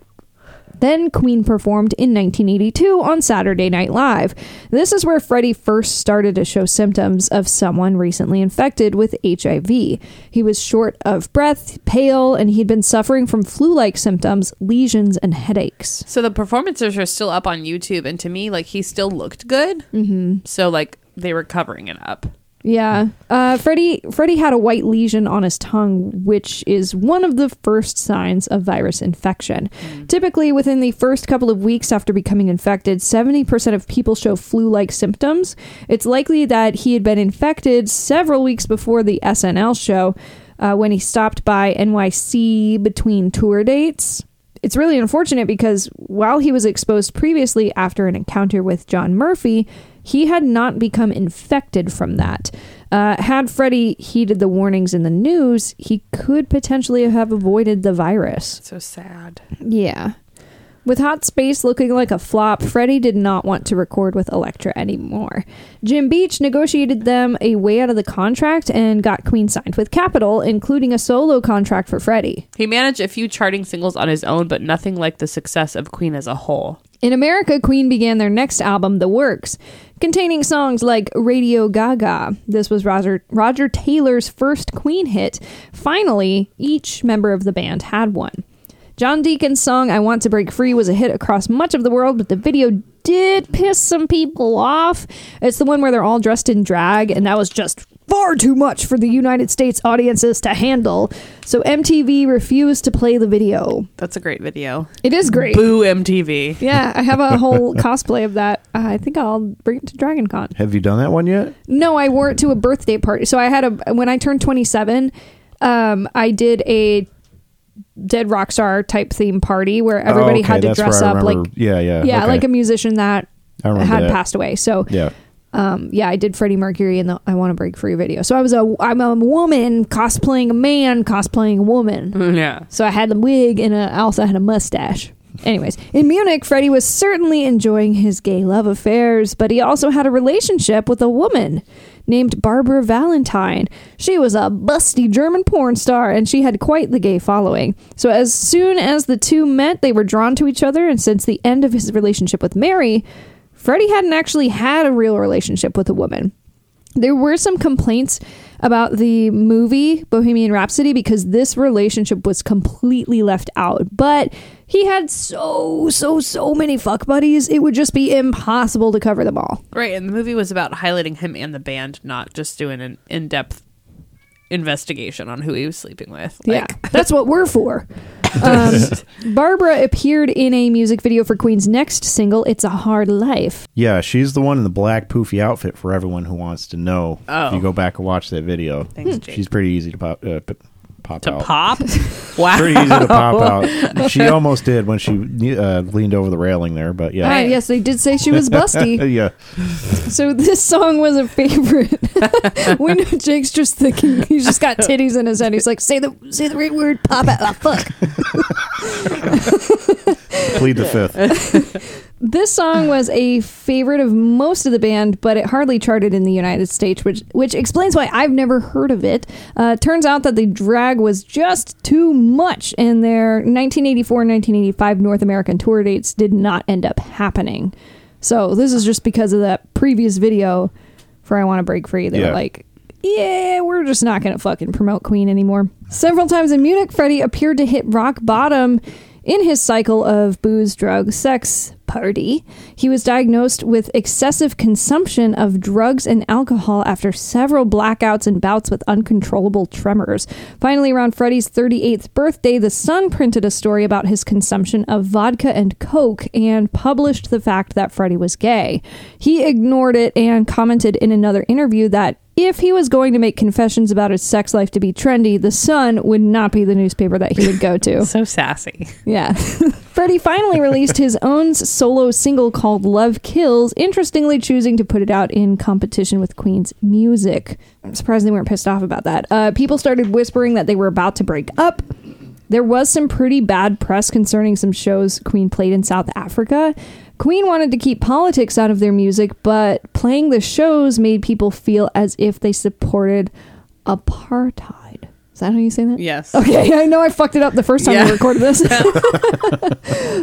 Then Queen performed in 1982 on Saturday Night Live. This is where Freddie first started to show symptoms of someone recently infected with HIV. He was short of breath, pale, and he'd been suffering from flu like symptoms, lesions, and headaches. So the performances are still up on YouTube, and to me, like he still looked good. Mm-hmm. So like they were covering it up. Yeah. Uh, Freddie Freddie had a white lesion on his tongue, which is one of the first signs of virus infection. Typically, within the first couple of weeks after becoming infected, 70% of people show flu like symptoms. It's likely that he had been infected several weeks before the SNL show uh, when he stopped by NYC between tour dates. It's really unfortunate because while he was exposed previously after an encounter with John Murphy, he had not become infected from that. Uh, had Freddie heeded the warnings in the news, he could potentially have avoided the virus. So sad. Yeah. With Hot Space looking like a flop, Freddie did not want to record with Elektra anymore. Jim Beach negotiated them a way out of the contract and got Queen signed with Capitol, including a solo contract for Freddie. He managed a few charting singles on his own, but nothing like the success of Queen as a whole. In America, Queen began their next album, The Works, containing songs like Radio Gaga. This was Roger, Roger Taylor's first Queen hit. Finally, each member of the band had one. John Deacon's song I Want to Break Free was a hit across much of the world, but the video did piss some people off. It's the one where they're all dressed in drag, and that was just far too much for the United States audiences to handle. So MTV refused to play the video. That's a great video. It is great. Boo MTV. Yeah, I have a whole cosplay of that. Uh, I think I'll bring it to Dragon Con. Have you done that one yet? No, I wore it to a birthday party. So I had a when I turned 27, um, I did a dead rock star type theme party where everybody Oh, okay, had to that's dress where I up like yeah, yeah, yeah, okay. like a musician that had that. passed away. So Yeah. um, yeah, I did Freddie Mercury in the I Want to Break Free video. So I was a I'm a woman cosplaying a man cosplaying a woman. Yeah. So I had the wig and uh, I also had a mustache. Anyways, in Munich, Freddie was certainly enjoying his gay love affairs, but he also had a relationship with a woman named Barbara Valentine. She was a busty German porn star and she had quite the gay following. So as soon as the two met, they were drawn to each other, and since the end of his relationship with Mary, Freddie hadn't actually had a real relationship with a woman. There were some complaints about the movie Bohemian Rhapsody because this relationship was completely left out. But he had so, so, so many fuck buddies, it would just be impossible to cover them all. Right, and the movie was about highlighting him and the band, not just doing an in-depth investigation on who he was sleeping with. yeah, that's what we're for. Um, Barbara appeared in a music video for Queen's next single, It's a Hard Life. Yeah, she's the one in the black poofy outfit for everyone who wants to know. Oh. If you go back and watch that video, Thanks, she's pretty easy to pop. Uh, p- pop to out. pop. wow. Pretty easy to pop out. She almost did when she uh, leaned over the railing there, but yeah. Ah, yes, they did say she was busty. yeah. So this song was a favorite. we know Jake's just thinking he's just got titties in his head. He's like, say the say the right word, pop out. Oh, fuck. Plead the fifth. This song was a favorite of most of the band, but it hardly charted in the United States, which which explains why I've never heard of it. Uh, turns out that the drag was just too much, and their 1984-1985 North American tour dates did not end up happening. So this is just because of that previous video for "I Want to Break Free." They Yeah. were like. Yeah, we're just not going to fucking promote Queen anymore. Several times in Munich, Freddie appeared to hit rock bottom in his cycle of booze, drugs, sex, party. He was diagnosed with excessive consumption of drugs and alcohol after several blackouts and bouts with uncontrollable tremors. Finally, around Freddie's 38th birthday, The Sun printed a story about his consumption of vodka and coke and published the fact that Freddie was gay. He ignored it and commented in another interview that if he was going to make confessions about his sex life to be trendy, The Sun would not be the newspaper that he would go to. So sassy. Yeah. Freddie finally released his own solo single called Love Kills, interestingly choosing to put it out in competition with Queen's music. I'm surprised they weren't pissed off about that. Uh, people started whispering that they were about to break up. There was some pretty bad press concerning some shows Queen played in South Africa. Queen wanted to keep politics out of their music, but playing the shows made people feel as if they supported apartheid. Is that how you say that? Yes. Okay, I know I fucked it up the first time Yeah. we recorded this.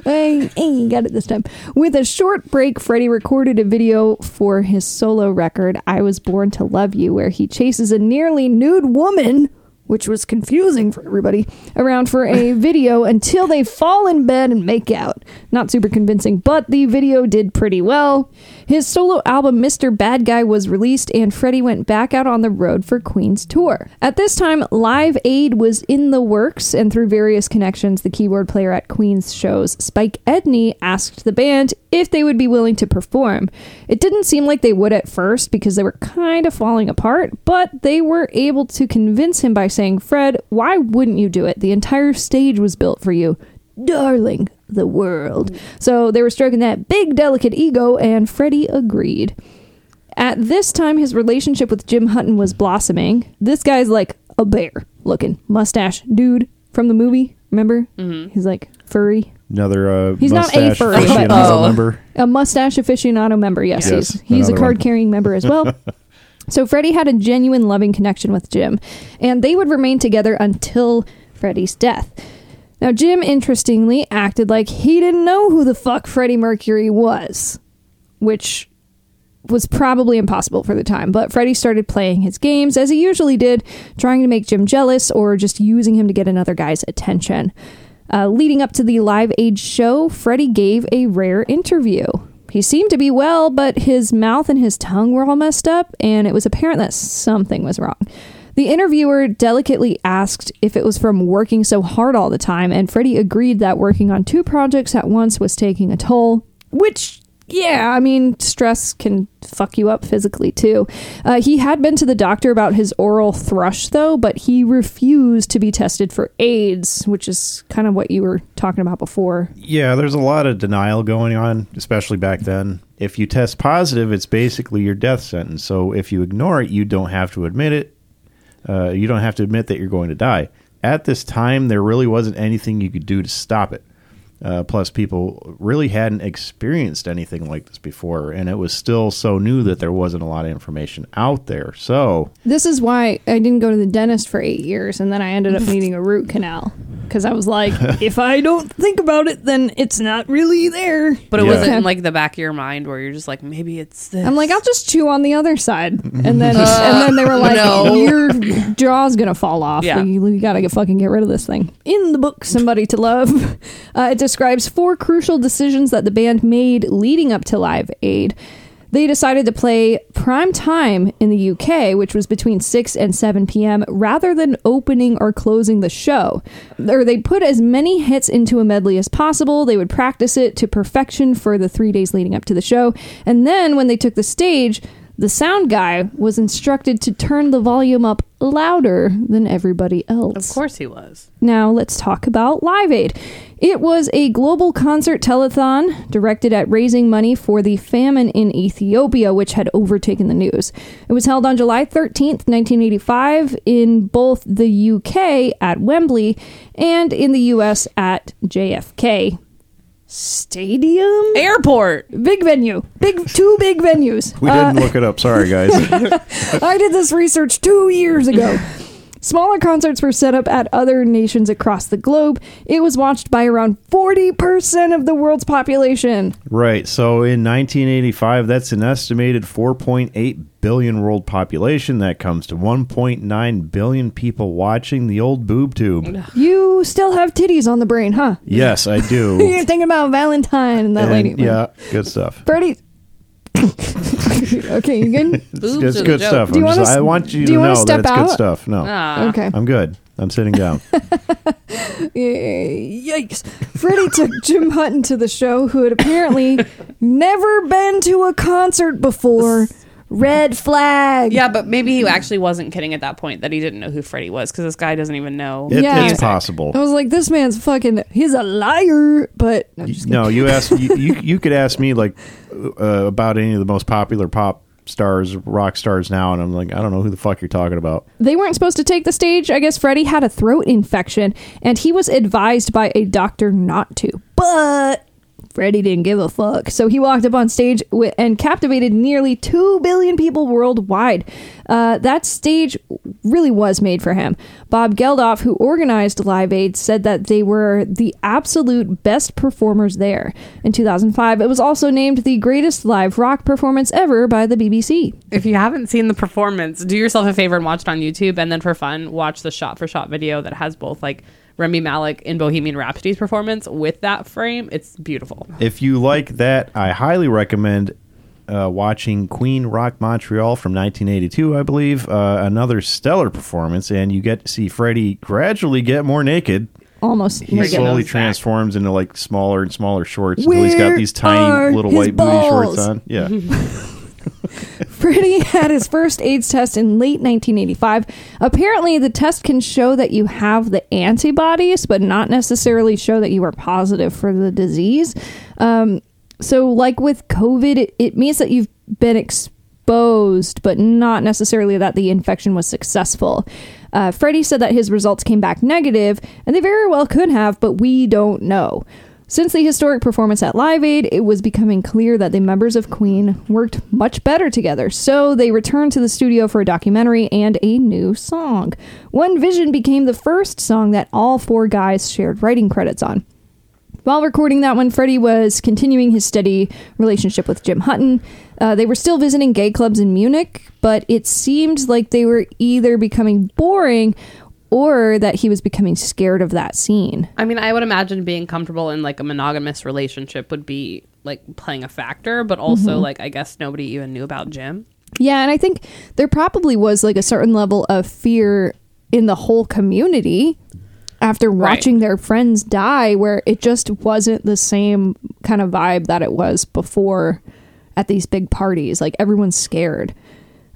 I, I got it this time. With a short break, Freddie recorded a video for his solo record, I Was Born to Love You, where he chases a nearly nude woman, which was confusing for everybody, around for a video until they fall in bed and make out. Not super convincing, but the video did pretty well. His solo album, Mr. Bad Guy, was released, and Freddie went back out on the road for Queen's tour. At this time, Live Aid was in the works, and through various connections, the keyboard player at Queen's shows, Spike Edney, asked the band if they would be willing to perform. It didn't seem like they would at first because they were kind of falling apart, but they were able to convince him by saying, Fred, why wouldn't you do it? The entire stage was built for you. Darling, the world. So they were stroking that big, delicate ego, and Freddie agreed. At this time, his relationship with Jim Hutton was blossoming. This guy's like a bear looking mustache dude from the movie. Remember? Mm-hmm. He's like furry. Another uh, He's not a furry, but- aficionado Oh. member. A mustache aficionado member, yes. Yes, he's he's a card carrying member as well. so Freddie had a genuine loving connection with Jim, and they would remain together until Freddie's death. Now, Jim, interestingly, acted like he didn't know who the fuck Freddie Mercury was, which was probably impossible for the time. But Freddie started playing his games, as he usually did, trying to make Jim jealous or just using him to get another guy's attention. Uh, leading up to the Live Aid show, Freddie gave a rare interview. He seemed to be well, but his mouth and his tongue were all messed up, and it was apparent that something was wrong. The interviewer delicately asked if it was from working so hard all the time, and Freddie agreed that working on two projects at once was taking a toll, which yeah, I mean, stress can fuck you up physically too. Uh, he had been to the doctor about his oral thrush, though, but he refused to be tested for AIDS, which is kind of what you were talking about before. Yeah, there's a lot of denial going on, especially back then. If you test positive, it's basically your death sentence. So if you ignore it, you don't have to admit it. Uh, you don't have to admit that you're going to die. At this time, there really wasn't anything you could do to stop it. Uh, plus, people really hadn't experienced anything like this before, and it was still so new that there wasn't a lot of information out there. So, This is why I didn't go to the dentist for eight years, and then I ended up needing a root canal because I was like, if I don't think about it, then it's not really there. But it Yeah. wasn't in like the back of your mind where you're just like, maybe it's this. I'm like, I'll just chew on the other side, and then and then they were like, no. your jaw's gonna fall off. Yeah. you, you gotta get fucking get rid of this thing. In the book, Somebody to Love, uh, it describes four crucial decisions that the band made leading up to Live Aid. They decided to play prime time in the UK, which was between 6 and 7 p.m., rather than opening or closing the show. Or they put as many hits into a medley as possible. They would practice it to perfection for the three days leading up to the show. And then when they took the stage, the sound guy was instructed to turn the volume up louder than everybody else. of course he was. Now let's talk about Live Aid. It was a global concert telethon directed at raising money for the famine in Ethiopia, which had overtaken the news. It was held on July 13th, 1985, in both the UK at Wembley and in the US at JFK Stadium. Airport. Big venue, big two big venues. we Uh, didn't look it up. Sorry, guys. I did this research two years ago. Smaller concerts were set up at other nations across the globe. It was watched by around 40% of the world's population. Right. So in 1985, that's an estimated 4.8 billion world population. That comes to 1.9 billion people watching the old boob tube. You still have titties on the brain, huh? Yes, I do. You're thinking about Valentine and that And, lady. yeah, good stuff. Freddie. Okay, you good? It's, Boobs it's are the good joke. stuff. Do you I'm wanna just- s- I want you do to you wanna know that step it's out? good stuff. No, Ah. Okay. I'm good. I'm sitting down. Yikes. Freddie took Jim Hutton to the show, who had apparently never been to a concert before. Red flag. Yeah, but maybe he actually wasn't kidding at that point that he didn't know who Freddie was because this guy doesn't even know. It, Yeah. It's possible. I was like, this man's fucking, he's a liar. But no, just kidding. No, you ask you, you you could ask me like uh, about any of the most popular pop stars, rock stars now, and I'm like, I don't know who the fuck you're talking about. they weren't supposed to take the stage. I guess Freddie had a throat infection and he was advised by a doctor not to. But Freddie didn't give a fuck. So he walked up on stage wi- and captivated nearly 2 billion people worldwide. Uh, that stage really was made for him. Bob Geldof, who organized Live Aid, said that they were the absolute best performers there. In 2005, it was also named the greatest live rock performance ever by the BBC. If you haven't seen the performance, do yourself a favor and watch it on YouTube, and then for fun, watch the shot for shot video that has both like Rami Malek in Bohemian Rhapsody's performance with that frame. It's beautiful. If you like that, I highly recommend uh, watching Queen Rock Montreal from 1982, I believe. Uh, another stellar performance, and you get to see Freddie gradually get more naked. Almost. He slowly those back. transforms into like smaller and smaller shorts until he's got these tiny little his white booty shorts on. Yeah. Freddie had his first AIDS test in late 1985. Apparently, the test can show that you have the antibodies, but not necessarily show that you are positive for the disease. Um, so, like with COVID, it, it means that you've been exposed, but not necessarily that the infection was successful. Uh, Freddie said that his results came back negative, and they very well could have, but we don't know. Since the historic performance at Live Aid, it was becoming clear that the members of Queen worked much better together, so they returned to the studio for a documentary and a new song. One Vision became the first song that all four guys shared writing credits on. While recording that one, Freddie was continuing his steady relationship with Jim Hutton. Uh, they were still visiting gay clubs in Munich, but it seemed like they were either becoming boring or that he was becoming scared of that scene. I mean, I would imagine being comfortable in like a monogamous relationship would be like playing a factor, but also mm-hmm. like I guess nobody even knew about Jim. Yeah, and I think there probably was like a certain level of fear in the whole community after Right. watching their friends die where it just wasn't the same kind of vibe that it was before at these big parties. Like everyone's scared.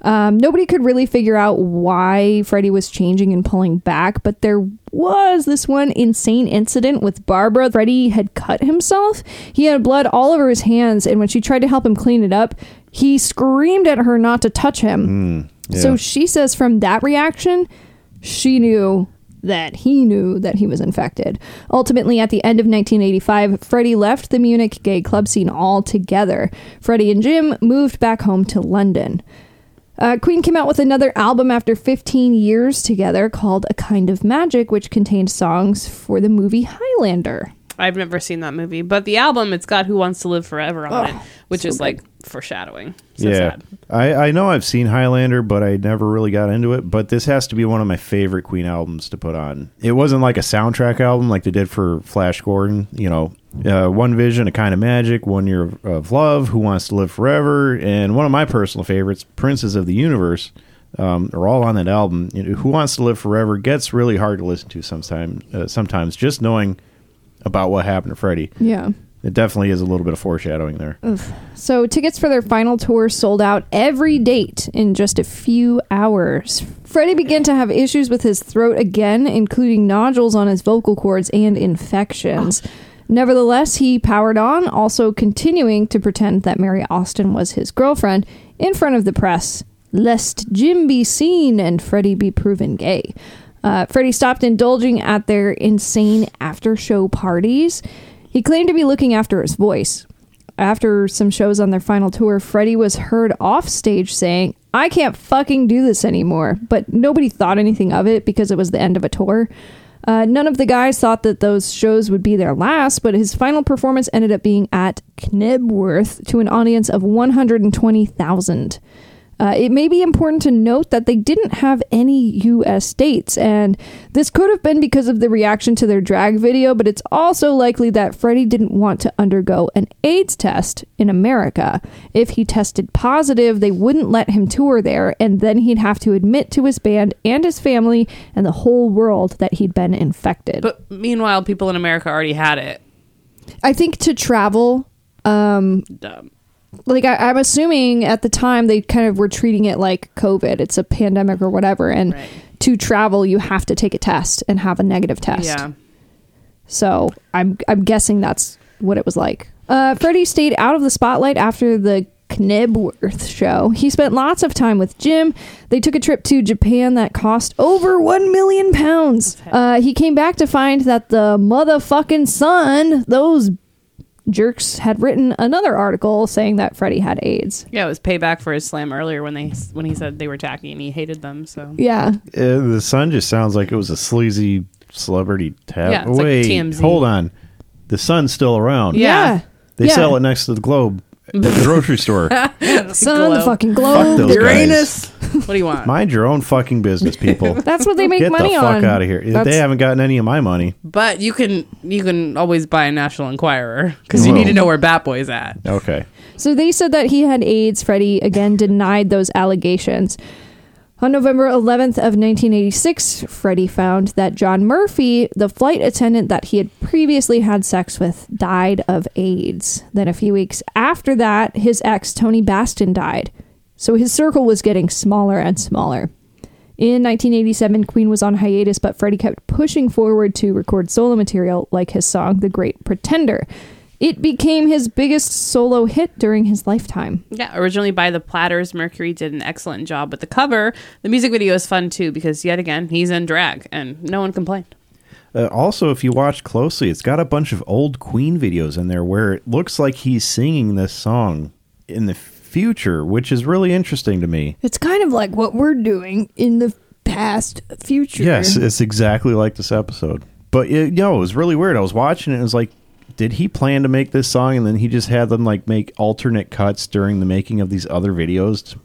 Um, nobody could really figure out why Freddie was changing and pulling back, but there was this one insane incident with Barbara. Freddie had cut himself. He had blood all over his hands, and when she tried to help him clean it up, he screamed at her not to touch him. yeah. So she says from that reaction, she knew that he knew that he was infected. Ultimately, at the end of 1985, Freddie left the Munich gay club scene altogether. Freddie and Jim moved back home to London. Uh, Queen came out with another album after 15 years together called A Kind of Magic, which contained songs for the movie Highlander. I've never seen that movie, but the album it's got "Who Wants to Live Forever" on it, which so is good. like foreshadowing. So yeah. sad. I, I know I've seen Highlander, but I never really got into it. But this has to be one of my favorite Queen albums to put on. It wasn't like a soundtrack album like they did for Flash Gordon. You know, uh, One Vision, A Kind of Magic, One Year of, of Love, Who Wants to Live Forever, and one of my personal favorites, Princes of the Universe. Um, are all on that album. You know, Who Wants to Live Forever gets really hard to listen to sometimes. Uh, sometimes just knowing about what happened to Freddie, Yeah. it definitely is a little bit of foreshadowing there. So tickets for their final tour sold out every date in just a few hours. Freddie began to have issues with his throat again, including nodules on his vocal cords and infections. Nevertheless, he powered on, also continuing to pretend that Mary Austin was his girlfriend in front of the press, lest Jim be seen and Freddie be proven gay. Uh, Freddie stopped indulging at their insane after show parties. He claimed to be looking after his voice. After some shows on their final tour, Freddie was heard off stage saying, I can't fucking do this anymore. But nobody thought anything of it because it was the end of a tour. Uh, none of the guys thought that those shows would be their last, but his final performance ended up being at Knebworth to an audience of 120,000. Uh, it may be important to note that they didn't have any U.S. dates, and this could have been because of the reaction to their drag video, but it's also likely that Freddie didn't want to undergo an AIDS test in America. If he tested positive, they wouldn't let him tour there, and then he'd have to admit to his band and his family and the whole world that he'd been infected. But meanwhile, people in America already had it. I think to travel, um, Dumb. Like I, I'm assuming at the time they kind of were treating it like COVID. It's a pandemic or whatever, and Right. to travel you have to take a test and have a negative test. Yeah. So I'm I'm guessing that's what it was like. Uh, Freddie stayed out of the spotlight after the Knebworth show. He spent lots of time with Jim. They took a trip to Japan that cost over one million pounds. Uh, he came back to find that the motherfucking sun, those Jerks had written another article saying that Freddie had AIDS. Yeah, it was payback for his slam earlier when they when he said they were tacky and he hated them. So Yeah. Uh, the Sun just sounds like it was a sleazy celebrity tab. Yeah, it's like Wait, TMZ. hold on. The Sun's still around. Yeah. They Yeah. sell it next to the Globe at the grocery store. Sun, the Globe. fucking Fuck globe. those Uranus. what do you want? Mind your own fucking business, people. That's what they make Get the money fuck on. out of here. That's- They haven't gotten any of my money. but you can you can always buy a National Enquirer because you Well. need to know where Bat Boy's at. Okay. So they said that he had AIDS. Freddie again denied those allegations. On November 11th of 1986, Freddie found that John Murphy, the flight attendant that he had previously had sex with, died of AIDS. Then a few weeks after that, his ex Tony Bastin died. So his circle was getting smaller and smaller. In 1987, Queen was on hiatus, but Freddie kept pushing forward to record solo material like his song The Great Pretender. It became his biggest solo hit during his lifetime. Yeah, originally by the Platters, Mercury did an excellent job with the cover. The music video is fun too because yet again he's in drag and no one complained. Uh, also, if you watch closely, it's got a bunch of old Queen videos in there where it looks like he's singing this song in the future, which is really interesting to me. It's kind of like what we're doing in the past future. Yes, it's exactly like this episode. But it, you know, it was really weird. I was watching it. and It was like, did he plan to make this song, and then he just had them like make alternate cuts during the making of these other videos to,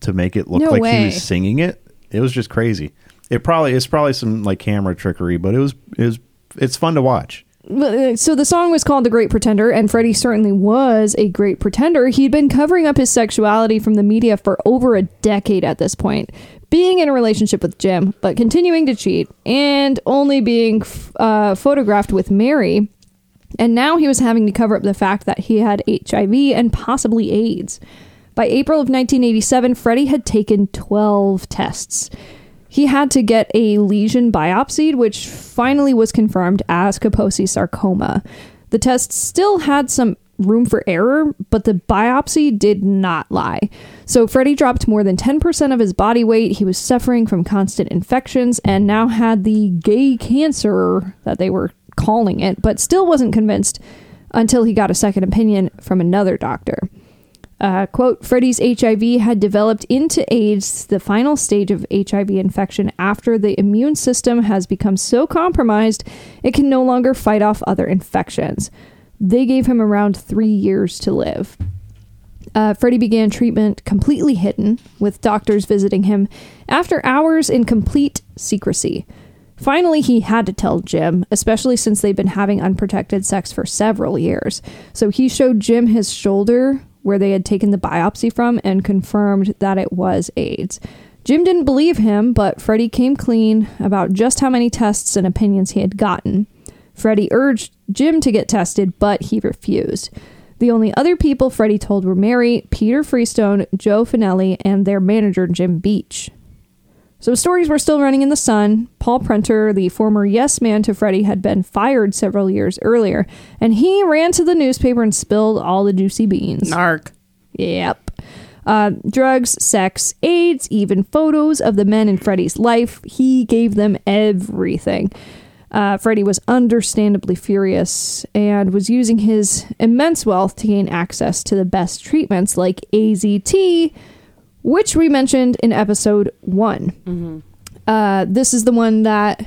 to make it look No like he was singing it? It was just crazy. It probably it's probably some like camera trickery, but it was it was it's fun to watch. Uh, So the song was called The Great Pretender, and Freddie certainly was a great pretender. He'd been covering up his sexuality from the media for over a decade at this point, being in a relationship with Jim, but continuing to cheat, and only being f- uh, photographed with Mary. And now he was having to cover up the fact that he had HIV and possibly AIDS. By April of 1987, Freddie had taken 12 tests. He had to get a lesion biopsied, which finally was confirmed as Kaposi sarcoma. The test still had some room for error, but the biopsy did not lie. So Freddie dropped more than 10% of his body weight. He was suffering from constant infections and now had the gay cancer that they were calling it, but still wasn't convinced until he got a second opinion from another doctor. Uh, quote, Freddie's HIV had developed into AIDS, the final stage of HIV infection, after the immune system has become so compromised it can no longer fight off other infections. They gave him around three years to live. Uh, Freddie began treatment completely hidden, with doctors visiting him after hours in complete secrecy. Finally, he had to tell Jim, especially since they'd been having unprotected sex for several years. So he showed Jim his shoulder where they had taken the biopsy from and confirmed that it was AIDS. Jim didn't believe him, but Freddie came clean about just how many tests and opinions he had gotten. Freddie urged Jim to get tested, but he refused. The only other people Freddie told were Mary, Peter Freestone, Joe Fanelli, and their manager, Jim Beach. So stories were still running in the sun. Paul Prenter, the former yes man to Freddie, had been fired several years earlier, and he ran to the newspaper and spilled all the juicy beans. Narc. Yep. Uh, drugs, sex, AIDS, even photos of the men in Freddie's life. He gave them everything. Uh, Freddie was understandably furious and was using his immense wealth to gain access to the best treatments like AZT, which we mentioned in episode one. Uh, this is the one that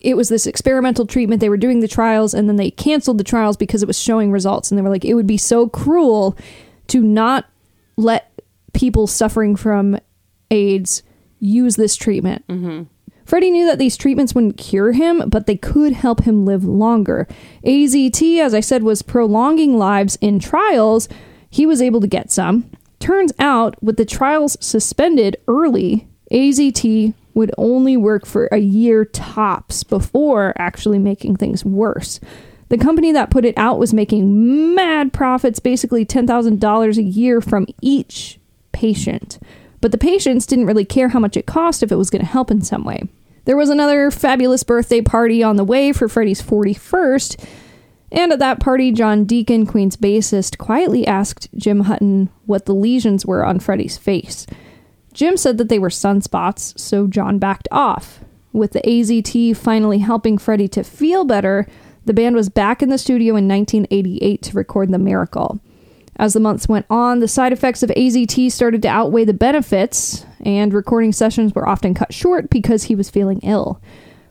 it was this experimental treatment. They were doing the trials and then they canceled the trials because it was showing results. And they were like, it would be so cruel to not let people suffering from AIDS use this treatment. Freddie knew that these treatments wouldn't cure him, but they could help him live longer. AZT, as I said, was prolonging lives in trials. He was able to get some. Turns out, with the trials suspended early, AZT would only work for a year tops before actually making things worse. The company that put it out was making mad profits, basically $10,000 a year from each patient. But the patients didn't really care how much it cost if it was going to help in some way. There was another fabulous birthday party on the way for Freddie's 41st, and at that party, John Deacon, Queen's bassist, quietly asked Jim Hutton what the lesions were on Freddie's face. Jim said that they were sunspots, so John backed off. With the AZT finally helping Freddie to feel better, The band was back in the studio in 1988 to record The Miracle. As the months went on, the side effects of AZT started to outweigh the benefits, and recording sessions were often cut short because he was feeling ill.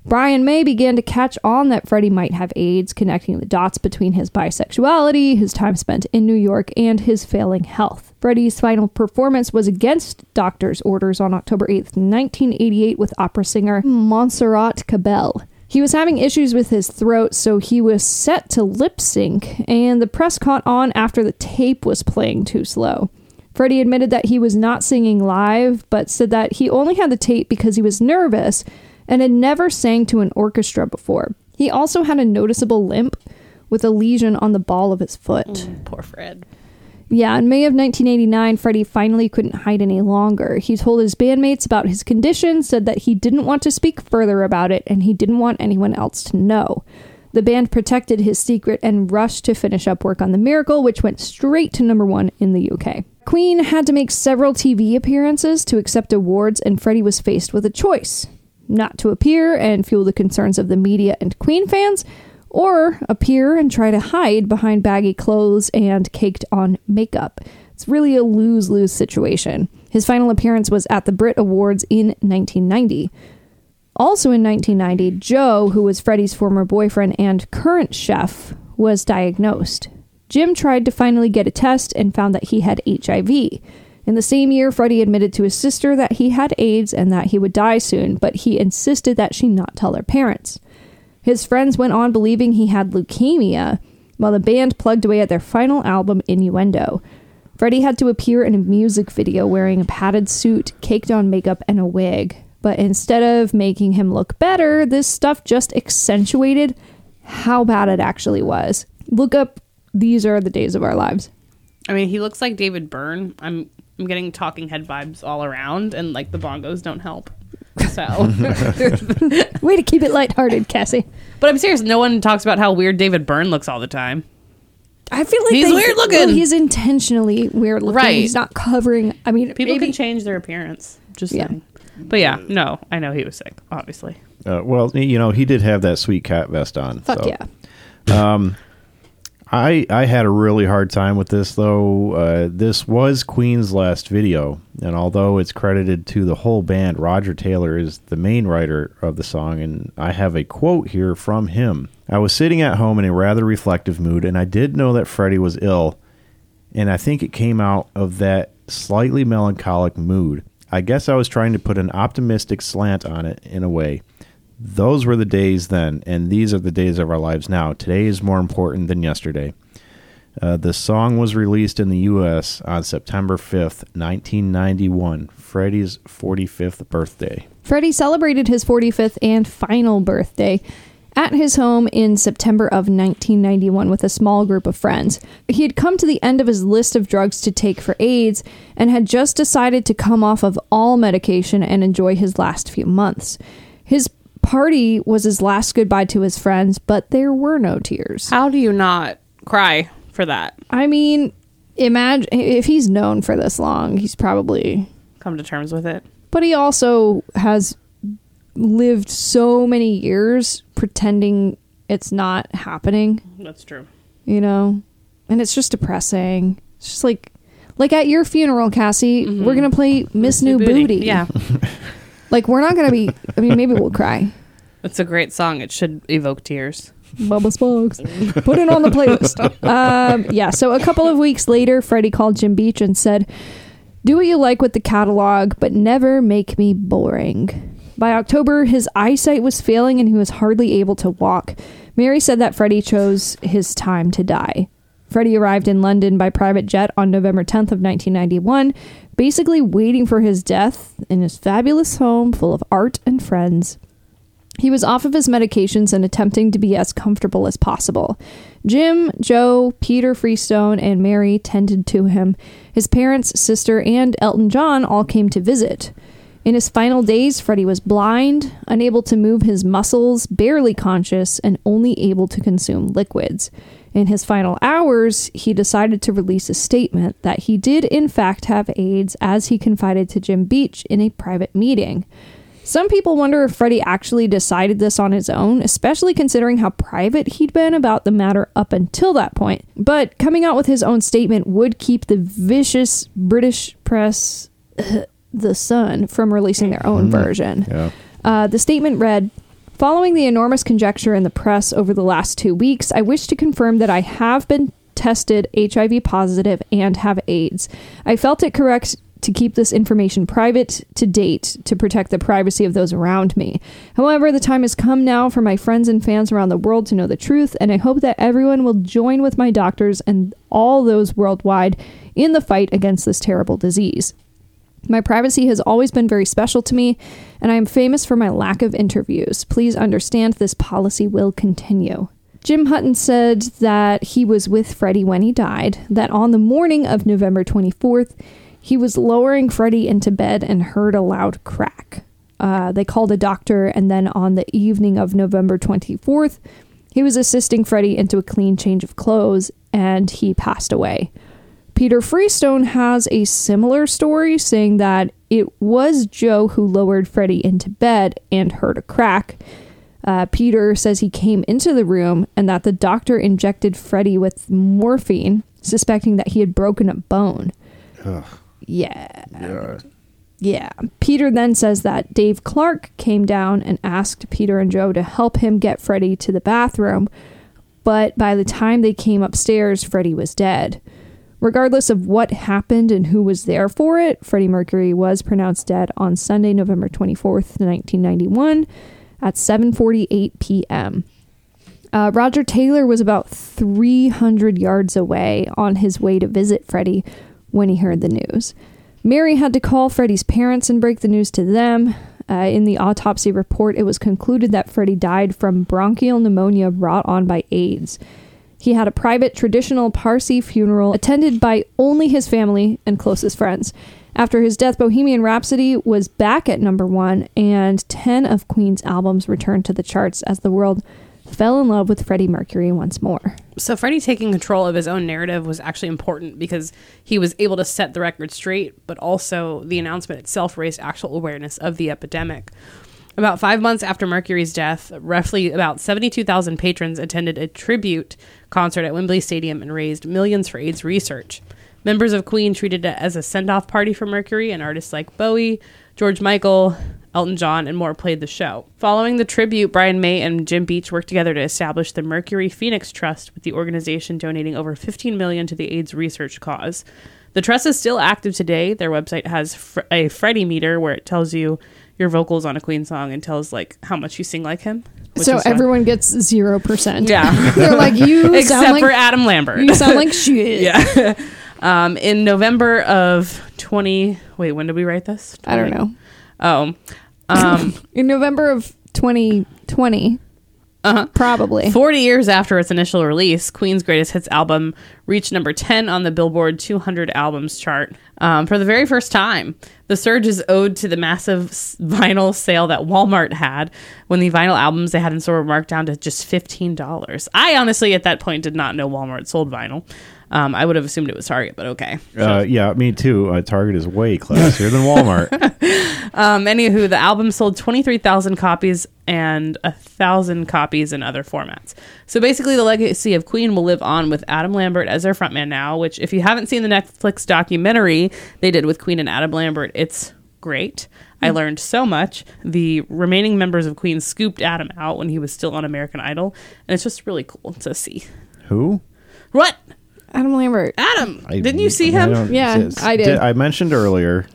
Brian May began to catch on that Freddie might have AIDS, connecting the dots between his bisexuality, his time spent in New York, and his failing health. Freddie's final performance was against doctor's orders on October 8th, 1988, with opera singer Montserrat Caballé. He was having issues with his throat, so he was set to lip sync, and the press caught on after the tape was playing too slow. Freddie admitted that he was not singing live, but said that he only had the tape because he was nervous and had never sang to an orchestra before. He also had a noticeable limp with a lesion on the ball of his foot. Mm, poor Fred. Yeah, in May of 1989, Freddie finally couldn't hide any longer. He told his bandmates about his condition, said that he didn't want to speak further about it, and he didn't want anyone else to know. The band protected his secret and rushed to finish up work on The Miracle, which went straight to number one in the UK. Queen had to make several TV appearances to accept awards, and Freddie was faced with a choice not to appear and fuel the concerns of the media and Queen fans, or appear and try to hide behind baggy clothes and caked on makeup. It's really a lose lose situation. His final appearance was at the Brit Awards in 1990. Also in 1990, Joe, who was Freddie's former boyfriend and current chef, was diagnosed. Jim tried to finally get a test and found that he had HIV. In the same year, Freddie admitted to his sister that he had AIDS and that he would die soon, but he insisted that she not tell her parents. His friends went on believing he had leukemia, while the band plugged away at their final album, Innuendo. Freddie had to appear in a music video wearing a padded suit, caked on makeup, and a wig. But instead of making him look better, this stuff just accentuated how bad it actually was. Look up These Are the Days of Our Lives. I mean, he looks like David Byrne. I'm I'm getting talking head vibes all around, and like the bongos don't help. So, Way to keep it lighthearted, Cassie. but I'm serious. No one talks about how weird David Byrne looks all the time. I feel like He's they- weird looking. well, he's intentionally weird looking. Right. He's not covering. I mean, People maybe, can change their appearance. Just Yeah. saying. But yeah, no, I know he was sick. Obviously, Uh, well, you know, he did have that sweet cat vest on. Fuck so. yeah. I I had a really hard time with this though. Uh, this was Queen's last video, and although it's credited to the whole band, Roger Taylor is the main writer of the song, and I have a quote here from him. I was sitting at home in a rather reflective mood, and I did know that Freddie was ill, and I think it came out of that slightly melancholic mood. I guess I was trying to put an optimistic slant on it in a way. Those were the days then, and these are the days of our lives now. Today is more important than yesterday. Uh, the song was released in the U.S. on September 5th, 1991, Freddie's 45th birthday. Freddie celebrated his 45th and final birthday at his home in September of 1991 with a small group of friends. He had come to the end of his list of drugs to take for AIDS and had just decided to come off of all medication and enjoy his last few months. His party was his last goodbye to his friends, but there were no tears. how do you not cry for that? I mean, imagine if he's known for this long, he's probably. Come to terms with it. But he also has lived so many years pretending it's not happening, That's true. you know? And it's just depressing. It's just like. Like at your funeral, Cassie, we're mm-hmm. gonna play Miss New Booty. Yeah, Like we're not gonna be. I mean, maybe we'll cry. it's a great song. It should evoke tears. Bubba Sparxxx. Put it on the playlist. Um, yeah, so a couple of weeks later, Freddie called Jim Beach and said, Do what you like with the catalog, but never make me boring. By October, his eyesight was failing and he was hardly able to walk. Mary said that Freddie chose his time to die. Freddie arrived in London by private jet on November 10th of 1991, basically waiting for his death in his fabulous home full of art and friends. He was off of his medications and attempting to be as comfortable as possible. Jim, Joe, Peter Freestone, and Mary tended to him. His parents, sister, and Elton John all came to visit. In his final days, Freddie was blind, unable to move his muscles, barely conscious, and only able to consume liquids. In his final hours, he decided to release a statement that he did, in fact, have AIDS, as he confided to Jim Beach in a private meeting. Some people wonder if Freddie actually decided this on his own, especially considering how private he'd been about the matter up until that point. But coming out with his own statement would keep the vicious British press, The Sun, from releasing their own version. Yeah. Uh, the statement read Following the enormous conjecture in the press over the last two weeks, I wish to confirm that I have been tested HIV positive and have AIDS. I felt it correct to keep this information private to date to protect the privacy of those around me. However, the time has come now for my friends and fans around the world to know the truth, and I hope that everyone will join with my doctors and all those worldwide in the fight against this terrible disease. My privacy has always been very special to me, and I am famous for my lack of interviews. Please understand this policy will continue. Jim Hutton said that he was with Freddie when he died, that on the morning of November 24th, he was lowering Freddie into bed and heard a loud crack. Uh, they called a doctor, and then on the evening of November 24th, he was assisting Freddie into a clean change of clothes and he passed away. Peter Freestone has a similar story saying that it was Joe who lowered Freddie into bed and heard a crack. Uh, Peter says he came into the room and that the doctor injected Freddie with morphine, suspecting that he had broken a bone. Ugh. Yeah. Yeah. Yeah. Peter then says that Dave Clark came down and asked Peter and Joe to help him get Freddie to the bathroom, but by the time they came upstairs, Freddie was dead. Regardless of what happened and who was there for it, Freddie Mercury was pronounced dead on Sunday, November 24th, 1991 at 7:48 p.m. Uh, Roger Taylor was about 300 yards away on his way to visit Freddie when he heard the news. Mary had to call Freddie's parents and break the news to them. Uh, in the autopsy report, it was concluded that Freddie died from bronchial pneumonia brought on by AIDS. He had a private, traditional Parsi funeral attended by only his family and closest friends. After his death, Bohemian Rhapsody was back at number one, and 10 of Queen's albums returned to the charts as the world fell in love with Freddie Mercury once more. So Freddie taking control of his own narrative was actually important because he was able to set the record straight, but also the announcement itself raised actual awareness of the epidemic. About five months after Mercury's death, roughly about 72,000 patrons attended a tribute concert at Wembley Stadium and raised millions for AIDS research. Members of Queen treated it as a send off party for Mercury, and artists like Bowie, George Michael, Elton John, and more played the show. Following the tribute, Brian May and Jim Beach worked together to establish the Mercury Phoenix Trust, with the organization donating over 15 million to the AIDS research cause. The trust is still active today. Their website has fr- a Freddie meter where it tells you your vocals on a Queen song and tells like how much you sing like him. which so fun. everyone gets zero percent. yeah, they're like you except sound for like Adam Lambert. you sound like shit. yeah. um, in November of 20. Wait, when did we write this? I don't know. Oh. Um, In November of 2020, uh-huh. probably. 40 years after its initial release, Queen's Greatest Hits album reached number 10 on the Billboard 200 albums chart um, for the very first time. The surge is owed to the massive vinyl sale that Walmart had when the vinyl albums they had in store were marked down to just $15. I honestly, at that point, did not know Walmart sold vinyl. Um, I would have assumed it was Target, but okay. Uh, yeah, me too. Uh, Target is way classier than Walmart. Um, anywho, the album sold 23,000 copies and a thousand copies in other formats. So basically, the legacy of Queen will live on with Adam Lambert as their frontman now. Which, if you haven't seen the Netflix documentary they did with Queen and Adam Lambert, it's great. I learned so much. The remaining members of Queen scooped Adam out when he was still on American Idol, and it's just really cool to see. Who? What? Adam Lambert. Adam? I- Didn't you see I him? don't- Yeah, I did. I mentioned earlier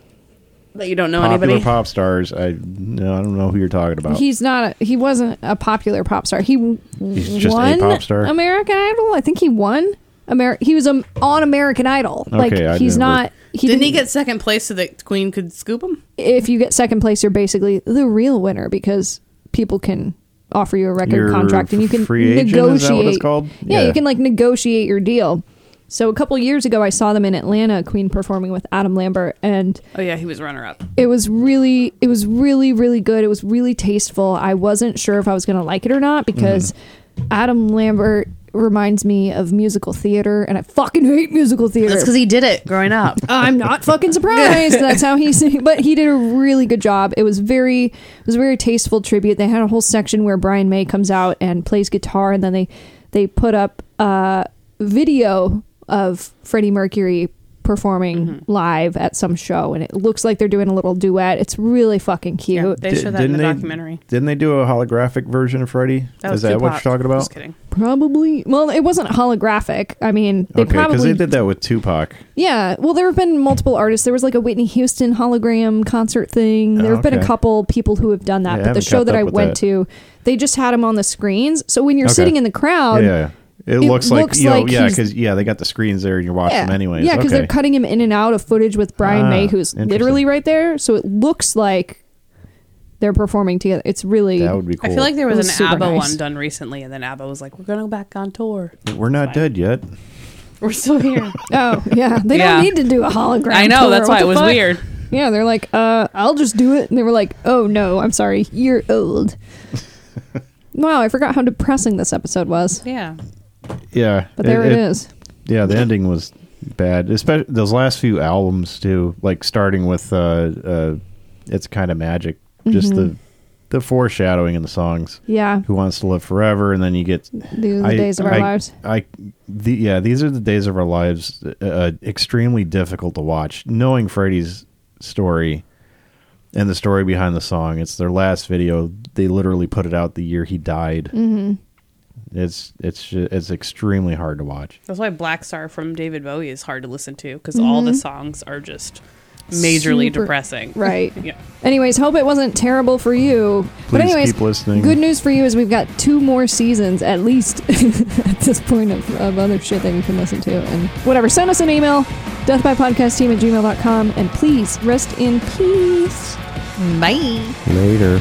That you don't know popular anybody? pop stars. I no, I don't know who you're talking about. He's not. A, he wasn't a popular pop star. He w- He's just a won pop star? American Idol. I think he won. Amer- he was um, on American Idol. like Okay, I he's never- not. He Didn't he get second place so that Queen could scoop him? If you get second place, you're basically the real winner because people can offer you a record You're contract and you can free agent, negotiate. is that what it's called? Yeah, Yeah. you can like negotiate your deal. So a couple years ago, I saw them in Atlanta, Queen performing with Adam Lambert, and Oh, yeah, he was runner up. it was really it was really really good it was really tasteful i wasn't sure if i was going to like it or not because mm-hmm. adam lambert reminds me of musical theater, and I fucking hate musical theater. That's because he did it growing up. I'm not fucking surprised. That's how he sing. But he did a really good job. It was very, it was a very tasteful tribute. They had a whole section where Brian May comes out and plays guitar, and then they they put up a video of Freddie Mercury performing Mm-hmm. live at some show, and it looks like they're doing a little duet. It's really fucking cute. Yeah, they Di- showed that in the they, documentary. Didn't they do a holographic version of Freddie? That was Is that what Tupac. you're talking about? Just kidding. Probably. Well, it wasn't holographic. I mean, they okay, because probably they did that with Tupac. Yeah, well, there have been multiple artists. There was like a Whitney Houston hologram concert thing. There Oh, have been a couple people who have done that, Yeah, but the show that I went that. to, they just had him on the screens. So when you're Okay. sitting in the crowd, yeah, yeah. It, it looks like you know, like yeah, because yeah, they got the screens there and you're watching yeah, them anyways. yeah, because okay. they're cutting him in and out of footage with Brian Ah, May, who's literally right there. So it looks like they're performing together. It's really that would be cool. I feel like there was, was an ABBA nice. one done recently, and then ABBA was like, "We're going to go back on tour. we're not dead yet. We're still here." oh yeah, they Yeah. don't need to do a hologram. I know tour. that's What why it was fuck? weird. Yeah, they're like, uh, I'll just do it. And they were like, oh no, I'm sorry, you're old. wow, I forgot how depressing this episode was. Yeah, Yeah, But there it is. Yeah, the ending was bad. Especially those last few albums too. Like starting with uh, uh, "It's Kind of Magic," just Mm-hmm. the the foreshadowing in the songs. Yeah, Who wants to live forever? And then you get these are the I- days of our I- lives. I, the, yeah, these are the days of our lives. Uh, extremely difficult to watch. Knowing Freddie's story and the story behind the song, it's their last video. They literally put it out the year he died. Mm-hmm. It's it's it's extremely hard to watch. that's why Blackstar from David Bowie is hard to listen to because mm-hmm. all the songs are just majorly Super- depressing. Right. Yeah. Anyways, hope it wasn't terrible for you. but anyways, keep listening. good news for you is we've got two more seasons at least at this point of, of other shit that you can listen to. And whatever, send us an email, deathbypodcastteam at gmail.com, and please rest in peace. Bye. Later.